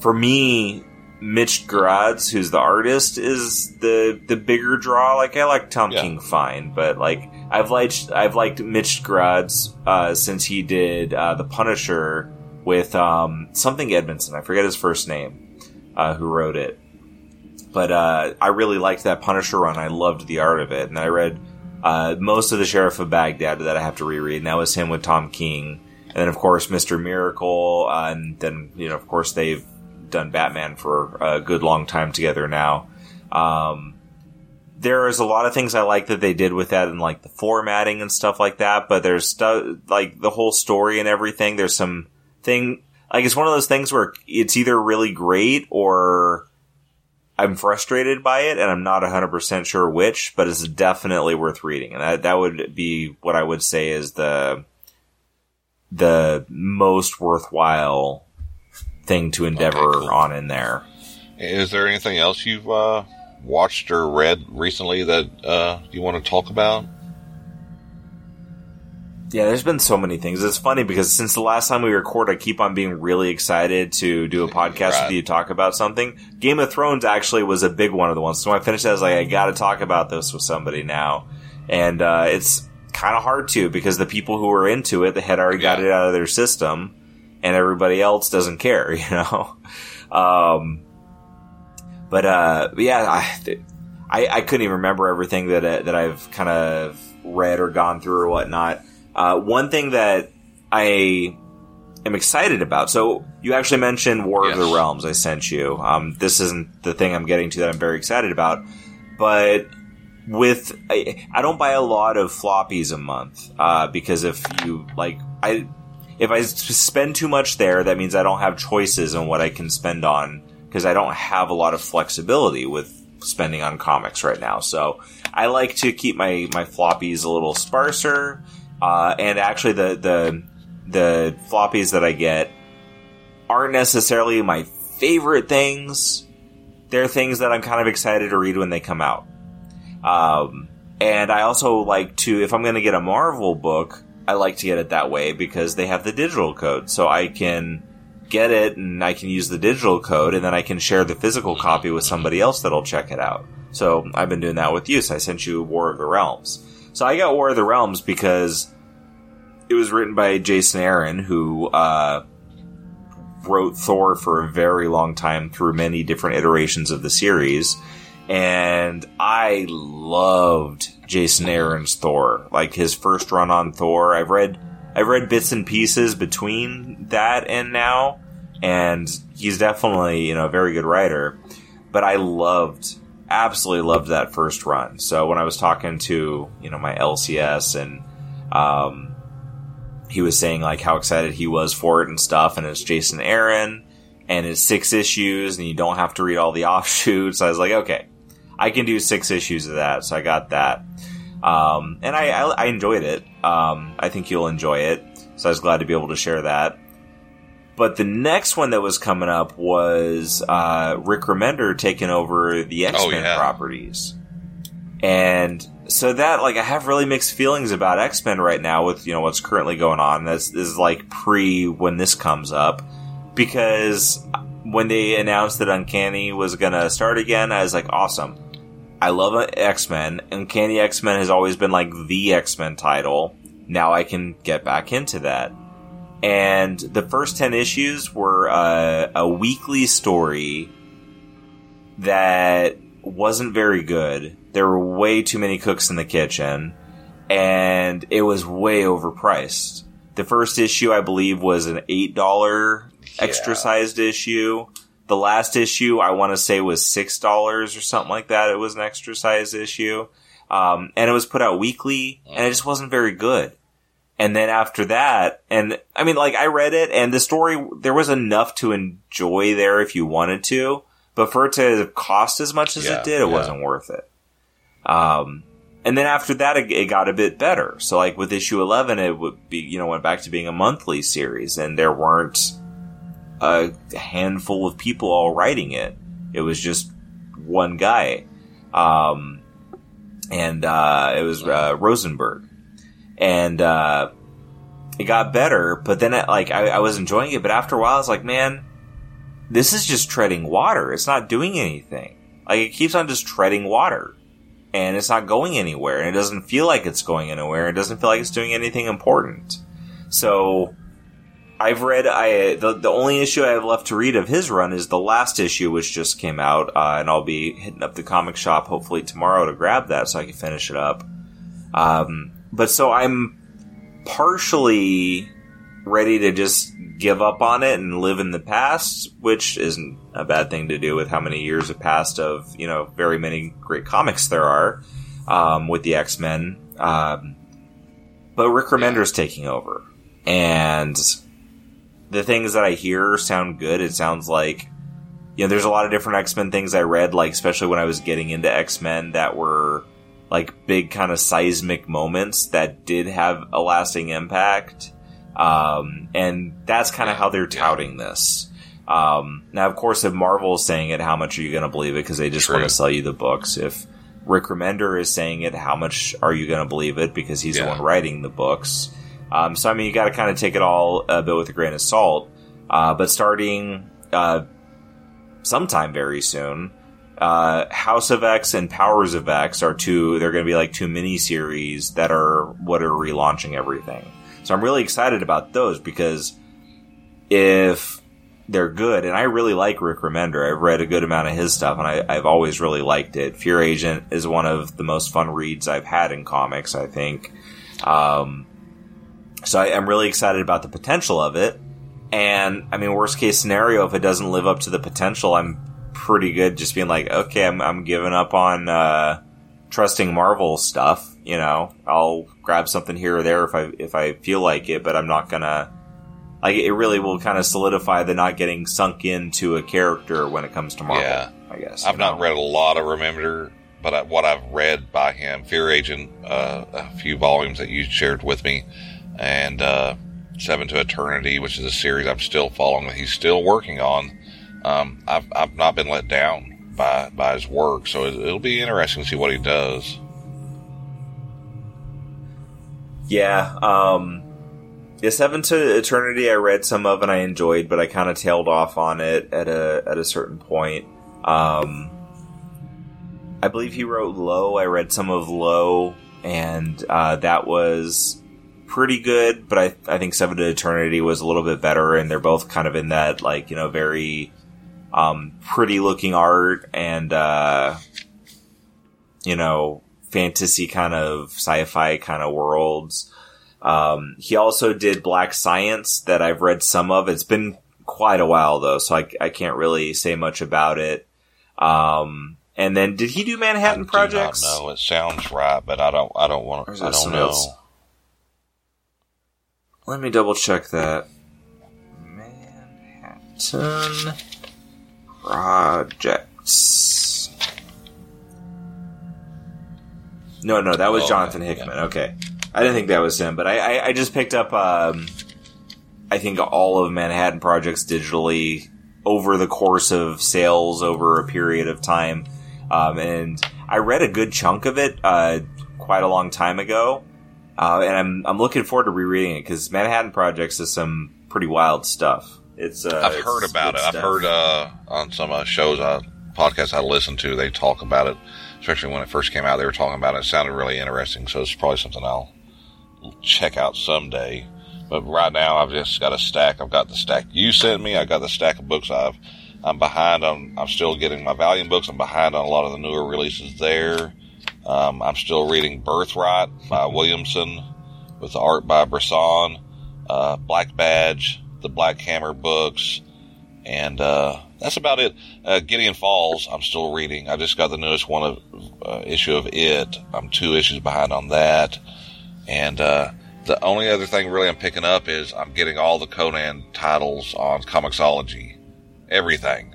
for me, Mitch Gerads, who's the artist, is the the bigger draw. Like I like Tom Yeah. King fine, but like I've liked I've liked Mitch Gerads uh, since he did uh, the Punisher with um, something Edmondson. I forget his first name. Uh, who wrote it? But uh, I really liked that Punisher run. I loved the art of it, and I read uh, most of the Sheriff of Baghdad that I have to reread, and that was him with Tom King. And then, of course, Mister Miracle, uh, and then you know, of course, they've done Batman for a good long time together now. Um, there is a lot of things I like that they did with that and like the formatting and stuff like that, but there's stuff like the whole story and everything. There's some thing like it's one of those things where it's either really great or I'm frustrated by it and I'm not 100% sure which, but it's definitely worth reading. And that, that would be what I would say is the, the most worthwhile thing to endeavor cool. on in there. Is there anything else you've uh, watched or read recently that uh, you want to talk about? Yeah, there's been so many things. It's funny because since the last time we record, I keep on being really excited to do a podcast Right. with you, talk about something. Game of Thrones actually was a big one of the ones. So when I finished that, I was like, I got to talk about this with somebody now, and uh, it's kind of hard to because the people who were into it, they had already got it out of their system, and everybody else doesn't care, you know. um, but uh, yeah, I, I I couldn't even remember everything that uh, that I've kind of read or gone through or whatnot. Uh, one thing that I am excited about. So you actually mentioned War of the Realms. I sent you. Um, this isn't the thing I'm getting to that I'm very excited about, but with I, I don't buy a lot of floppies a month uh, because if you like I if I spend too much there, that means I don't have choices on what I can spend on because I don't have a lot of flexibility with spending on comics right now. So I like to keep my my floppies a little sparser, uh, and actually the the the floppies that I get aren't necessarily my favorite things. They're things that I'm kind of excited to read when they come out. Um, and I also like to, if I'm going to get a Marvel book, I like to get it that way because they have the digital code. So I can get it and I can use the digital code and then I can share the physical copy with somebody else that'll check it out. So I've been doing that with you. So I sent you War of the Realms. So I got War of the Realms because it was written by Jason Aaron, who, uh, wrote Thor for a very long time through many different iterations of the series. And I loved Jason Aaron's Thor. Like his first run on Thor. I've read I've read bits and pieces between that and now, and he's definitely, you know, a very good writer. But I loved absolutely loved that first run. So when I was talking to, you know, my LCS and um he was saying like how excited he was for it and stuff, and it's Jason Aaron, and it's six issues, and you don't have to read all the offshoots. I was like, okay, I can do six issues of that, so I got that, um, and I, I I enjoyed it. Um, I think you'll enjoy it, so I was glad to be able to share that. But the next one that was coming up was uh, Rick Remender taking over the X Men yeah. properties, and so that like I have really mixed feelings about X Men right now with you know what's currently going on. This is like pre when this comes up because when they announced that Uncanny was gonna start again, I was like, awesome. I love X Men. Uncanny X Men has always been like the X Men title. Now I can get back into that. And the first 10 issues were uh, a weekly story that wasn't very good. There were way too many cooks in the kitchen, and it was way overpriced. The first issue, I believe, was an $8 extra sized issue. The last issue, I want to say, was $6 or something like that. It was an extra sized issue. Um, and it was put out weekly, and it just wasn't very good. And then after that, and I mean, like, I read it, and the story, there was enough to enjoy there if you wanted to, but for it to cost as much as Yeah, it did, it yeah. wasn't worth it. Um, and then after that, it, it got a bit better. So, like, with issue 11, it would be, you know, went back to being a monthly series, and there weren't a handful of people all writing it. It was just one guy. Um, and, uh, it was, uh, Rosenberg. And, uh, it got better, but then, it, like, I, I was enjoying it, but after a while, I was like, man, this is just treading water. It's not doing anything. Like, it keeps on just treading water. And it's not going anywhere, and it doesn't feel like it's going anywhere. It doesn't feel like it's doing anything important. So, I've read I the the only issue I have left to read of his run is the last issue, which just came out, uh, and I'll be hitting up the comic shop hopefully tomorrow to grab that so I can finish it up. Um, but so I'm partially ready to just give up on it and live in the past, which isn't a bad thing to do with how many years have passed of you know very many great comics there are um, with the X Men. Um, but Rick Remender's taking over, and the things that I hear sound good. It sounds like you know, there's a lot of different X Men things I read, like especially when I was getting into X Men that were like big kind of seismic moments that did have a lasting impact. Um, and that's kind of how they're touting this. Um, now, of course, if Marvel is saying it, how much are you going to believe it? Because they just want to sell you the books. If Rick Remender is saying it, how much are you going to believe it? Because he's the one writing the books. Um, so I mean, you got to kind of take it all a bit with a grain of salt. Uh, but starting uh, sometime very soon, uh, House of X and Powers of X are two. They're going to be like two mini series that are what are relaunching everything. So I'm really excited about those because if they're good, and I really like Rick Remender. I've read a good amount of his stuff, and I, have always really liked it. Fear Agent is one of the most fun reads I've had in comics. I think. Um, so I, am really excited about the potential of it. And I mean, worst case scenario, if it doesn't live up to the potential, I'm pretty good just being like, okay, I'm, I'm giving up on uh, trusting Marvel stuff. You know, I'll grab something here or there if I if I feel like it, but I'm not gonna like it really will kind of solidify the not getting sunk into a character when it comes to Marvel. Yeah. I guess I've know? not read a lot of Remender, but I, what I've read by him, Fear Agent, uh, a few volumes that you shared with me, and uh, Seven to Eternity, which is a series I'm still following that he's still working on. Um, I've I've not been let down by by his work, so it, it'll be interesting to see what he does. Yeah. Um, yeah, Seven to Eternity I read some of and I enjoyed, but I kind of tailed off on it at a at a certain point. Um, I believe he wrote Low. I read some of Low, and uh, that was pretty good. But I I think Seven to Eternity was a little bit better, and they're both kind of in that like you know very um, pretty looking art and uh, you know fantasy kind of sci-fi kind of worlds. Um, he also did Black Science that I've read some of. It's been quite a while though, so I, I can't really say much about it. Um, and then did he do Manhattan I Projects? No, it sounds right, but I don't. I don't want to. I don't know. else? Let me double check that. Manhattan Projects. No, no, that was Oh, Jonathan yeah, Hickman. Okay, I didn't think that was him, but I, I, I just picked up. Um, I think all of Manhattan Projects digitally over the course of sales over a period of time, um, and I read a good chunk of it uh, quite a long time ago, uh, and I'm I'm looking forward to rereading it because Manhattan Projects is some pretty wild stuff. It's uh, I've it's heard about it. I've heard uh, on some uh, shows, uh, podcasts I listen to, they talk about it. Especially when it first came out, they were talking about it. It sounded really interesting, so it's probably something I'll check out someday. But right now, I've just got a stack. I've got the stack you sent me. I've got the stack of books. I've I'm behind on. I'm still getting my Valiant books. I'm behind on a lot of the newer releases there. Um, I'm still reading Birthright by Williamson with the art by Bressan. Uh, Black Badge, the Black Hammer books, and uh, that's about it. Uh, Gideon Falls, I'm still reading. I just got the newest one of uh, issue of it. I'm two issues behind on that, and uh, the only other thing really I'm picking up is I'm getting all the Conan titles on Comixology, everything.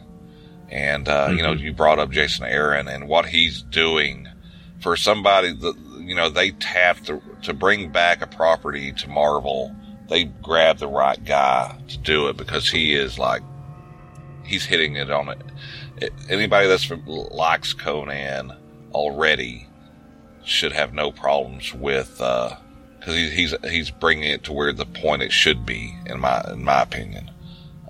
And uh, you know, you brought up Jason Aaron and what he's doing for somebody that you know they tapped to, to bring back a property to Marvel. They grabbed the right guy to do it because he is like he's hitting it on it. Anybody that's from, likes Conan already should have no problems with because he's he's he's bringing it to where the point it should be in my in my opinion.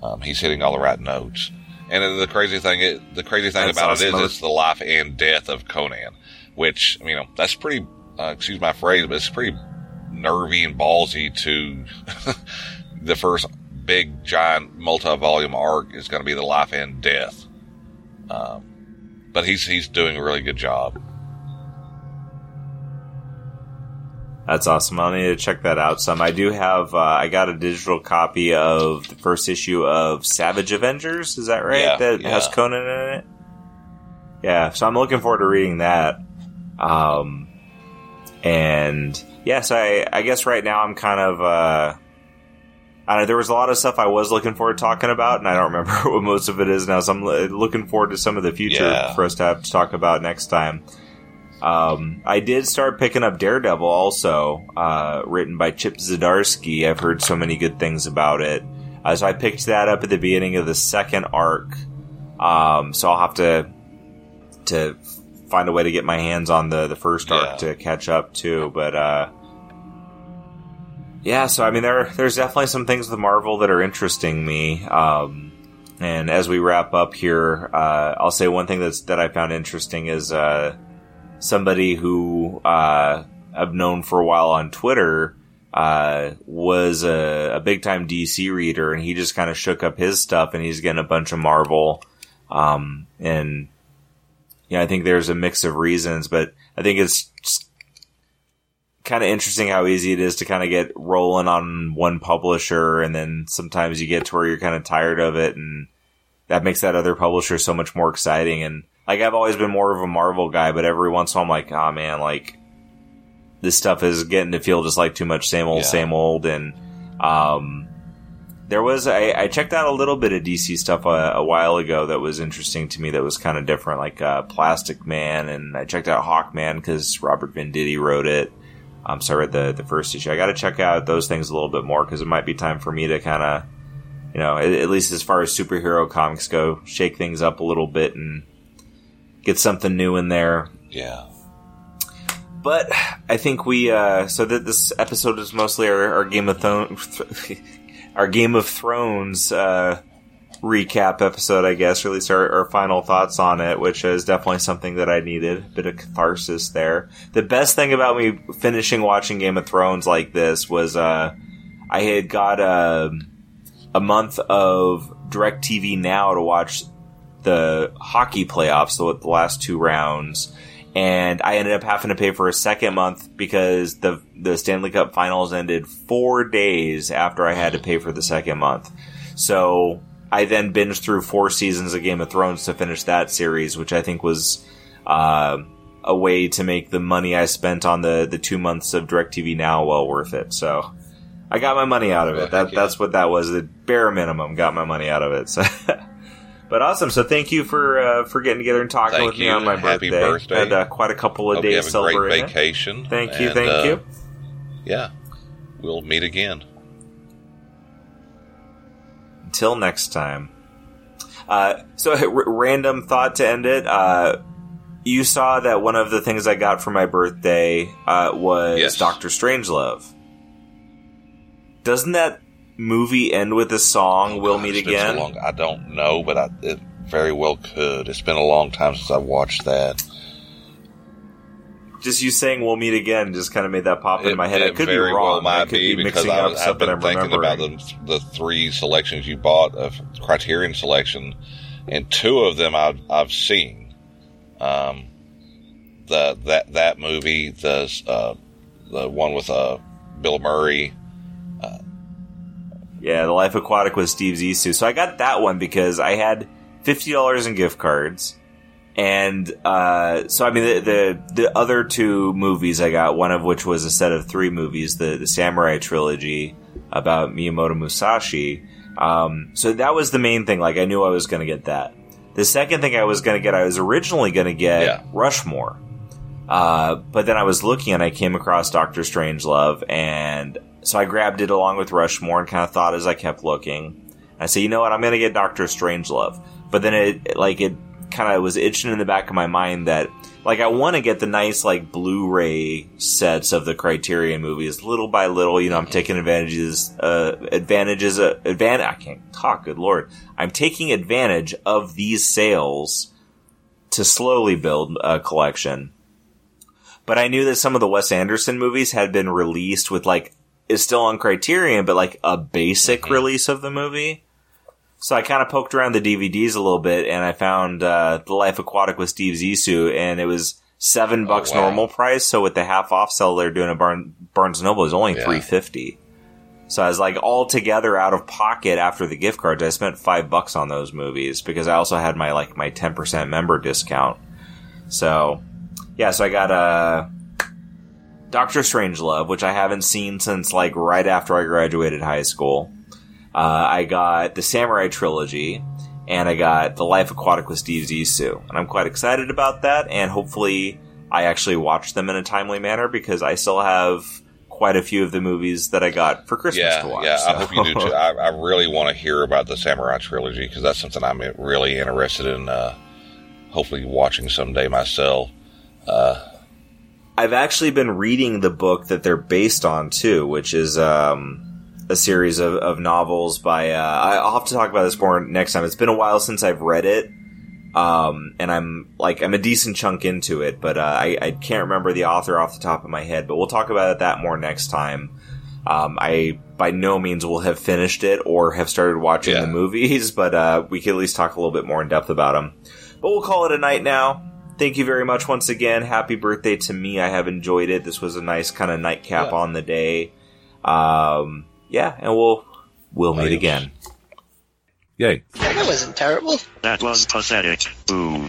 Um, he's hitting all the right notes. And the crazy thing, is, the crazy thing That's about awesome. it is, it's the life and death of Conan, which you know that's pretty. Uh, excuse my phrase, but it's pretty nervy and ballsy to the first big giant multi-volume arc is going to be the life and death. Um, but he's he's doing a really good job. That's awesome. I'll need to check that out some. I do have, uh, I got a digital copy of the first issue of Savage Avengers. Is that right? Yeah, that yeah. has Conan in it? Yeah, so I'm looking forward to reading that. Um, and yes, I, I guess right now I'm kind of, uh, I know, there was a lot of stuff I was looking forward to talking about, and I don't remember what most of it is now, so I'm looking forward to some of the future Yeah. for us to have to talk about next time. Um, I did start picking up Daredevil also, uh, written by Chip Zdarsky. I've heard so many good things about it. Uh, so I picked that up at the beginning of the second arc. Um, so I'll have to, to find a way to get my hands on the, the first arc Yeah. to catch up too. but, uh, yeah, so I mean, there there's definitely some things with Marvel that are interesting me. Um, and as we wrap up here, uh, I'll say one thing that's that I found interesting is uh, somebody who uh, I've known for a while on Twitter uh, was a, a big time DC reader, and he just kind of shook up his stuff, and he's getting a bunch of Marvel. Um, and yeah, I think there's a mix of reasons, but I think it's kind of interesting how easy it is to kind of get rolling on one publisher and then sometimes you get to where you're kind of tired of it and that makes that other publisher so much more exciting and like I've always been more of a Marvel guy but every once in a while I'm like oh man like this stuff is getting to feel just like too much same old Yeah. same old and um there was I, I checked out a little bit of DC stuff a, a while ago that was interesting to me that was kind of different like uh, Plastic Man and I checked out Hawkman because Robert Venditti wrote it um, so I read the the first issue. I got to check out those things a little bit more because it might be time for me to kind of, you know, at, at least as far as superhero comics go, shake things up a little bit and get something new in there. Yeah. But I think we uh, so that this episode is mostly our, our Game of Thrones, our Game of Thrones uh, recap episode, I guess, or at least our, our final thoughts on it, which is definitely something that I needed. A bit of catharsis there. The best thing about me finishing watching Game of Thrones like this was uh, I had got a, a month of DirecTV Now to watch the hockey playoffs, the, the last two rounds. And I ended up having to pay for a second month because the the Stanley Cup Finals ended four days after I had to pay for the second month. So I then binged through four seasons of Game of Thrones to finish that series, which I think was uh, a way to make the money I spent on the, the two months of DirecTV Now well worth it. So I got my money out of it. That. That's what that was. The bare minimum got my money out of it. So. But awesome! So thank you for uh, for getting together and talking Thank with me on my happy birthday. birthday. Had uh, quite a couple of Hope you days great celebrating. it. vacation. Thank you, and, thank uh, you. Yeah. We'll meet again. Until next time. Uh, so, r- random thought to end it. Uh, you saw that one of the things I got for my birthday uh, was Yes. Doctor Strangelove. Doesn't that movie end with the song "We'll God, Meet Again"? long. I don't know, but I, it very well could. It's been a long time since I watched that. just you saying "We'll Meet Again" just kind of made that pop into It, my head. I it could be very wrong. well I might could be be because I up was, I've stuff been I'm thinking about the, the three selections you bought of Criterion selection, and two of them I've I've seen. Um, the that that movie, the uh, the one with uh, Bill Murray. Yeah, The Life Aquatic with Steve Zissou. So I got that one because I had fifty dollars in gift cards, and uh, so I mean the, the the other two movies I got, one of which was a set of three movies, the the Samurai trilogy about Miyamoto Musashi. Um, so that was the main thing. Like I knew I was going to get that. The second thing I was going to get, I was originally going to get Yeah. Rushmore. Uh, but then I was looking and I came across Doctor Strangelove, and so I grabbed it along with Rushmore and kind of thought as I kept looking. I said, you know what, I'm to get Doctor Strangelove. But then it, like, it kind of was itching in the back of my mind that, like, I want to get the nice, like, Blu-ray sets of the Criterion movies, little by little. You know, I'm taking advantages, uh, advantages, uh, advan- I can't talk. Good lord, I'm taking advantage of these sales to slowly build a collection but I knew that some of the Wes Anderson movies had been released with like is still on Criterion, but like a basic Mm-hmm. release of the movie. So I kind of poked around the DVDs a little bit, and I found uh, The Life Aquatic with Steve Zissou, and it was seven bucks Oh, wow. normal price. So with the half off sale they're doing at Barn- Barnes Noble, it was only Yeah. three fifty. So I was like all together out of pocket after the gift cards. I spent five bucks on those movies because I also had my like my ten percent member discount. So yeah, so I got uh, Doctor Strangelove, which I haven't seen since like right after I graduated high school. Uh, I got the Samurai trilogy, and I got The Life Aquatic with Steve Zissou, and I'm quite excited about that. And hopefully, I actually watch them in a timely manner because I still have quite a few of the movies that I got for Christmas Yeah, to watch. yeah. I hope you do too. I, I really want to hear about the Samurai trilogy because that's something I'm really interested in. Uh, hopefully, watching someday myself. Uh, I've actually been reading the book that they're based on too, which is um, a series of, of novels by. Uh, I'll have to talk about this more next time. It's been a while since I've read it, um, and I'm like I'm a decent chunk into it, but uh, I, I can't remember the author off the top of my head. But we'll talk about it, that more next time. Um, I by no means will have finished it or have started watching Yeah. the movies, but uh, we can at least talk a little bit more in depth about them. But we'll call it a night now. Thank you very much once again. Happy birthday to me. I have enjoyed it. This was a nice kind of nightcap Yeah. on the day. Um, yeah, and we'll we'll meet again. Yay. That wasn't terrible. That was pathetic. Boo.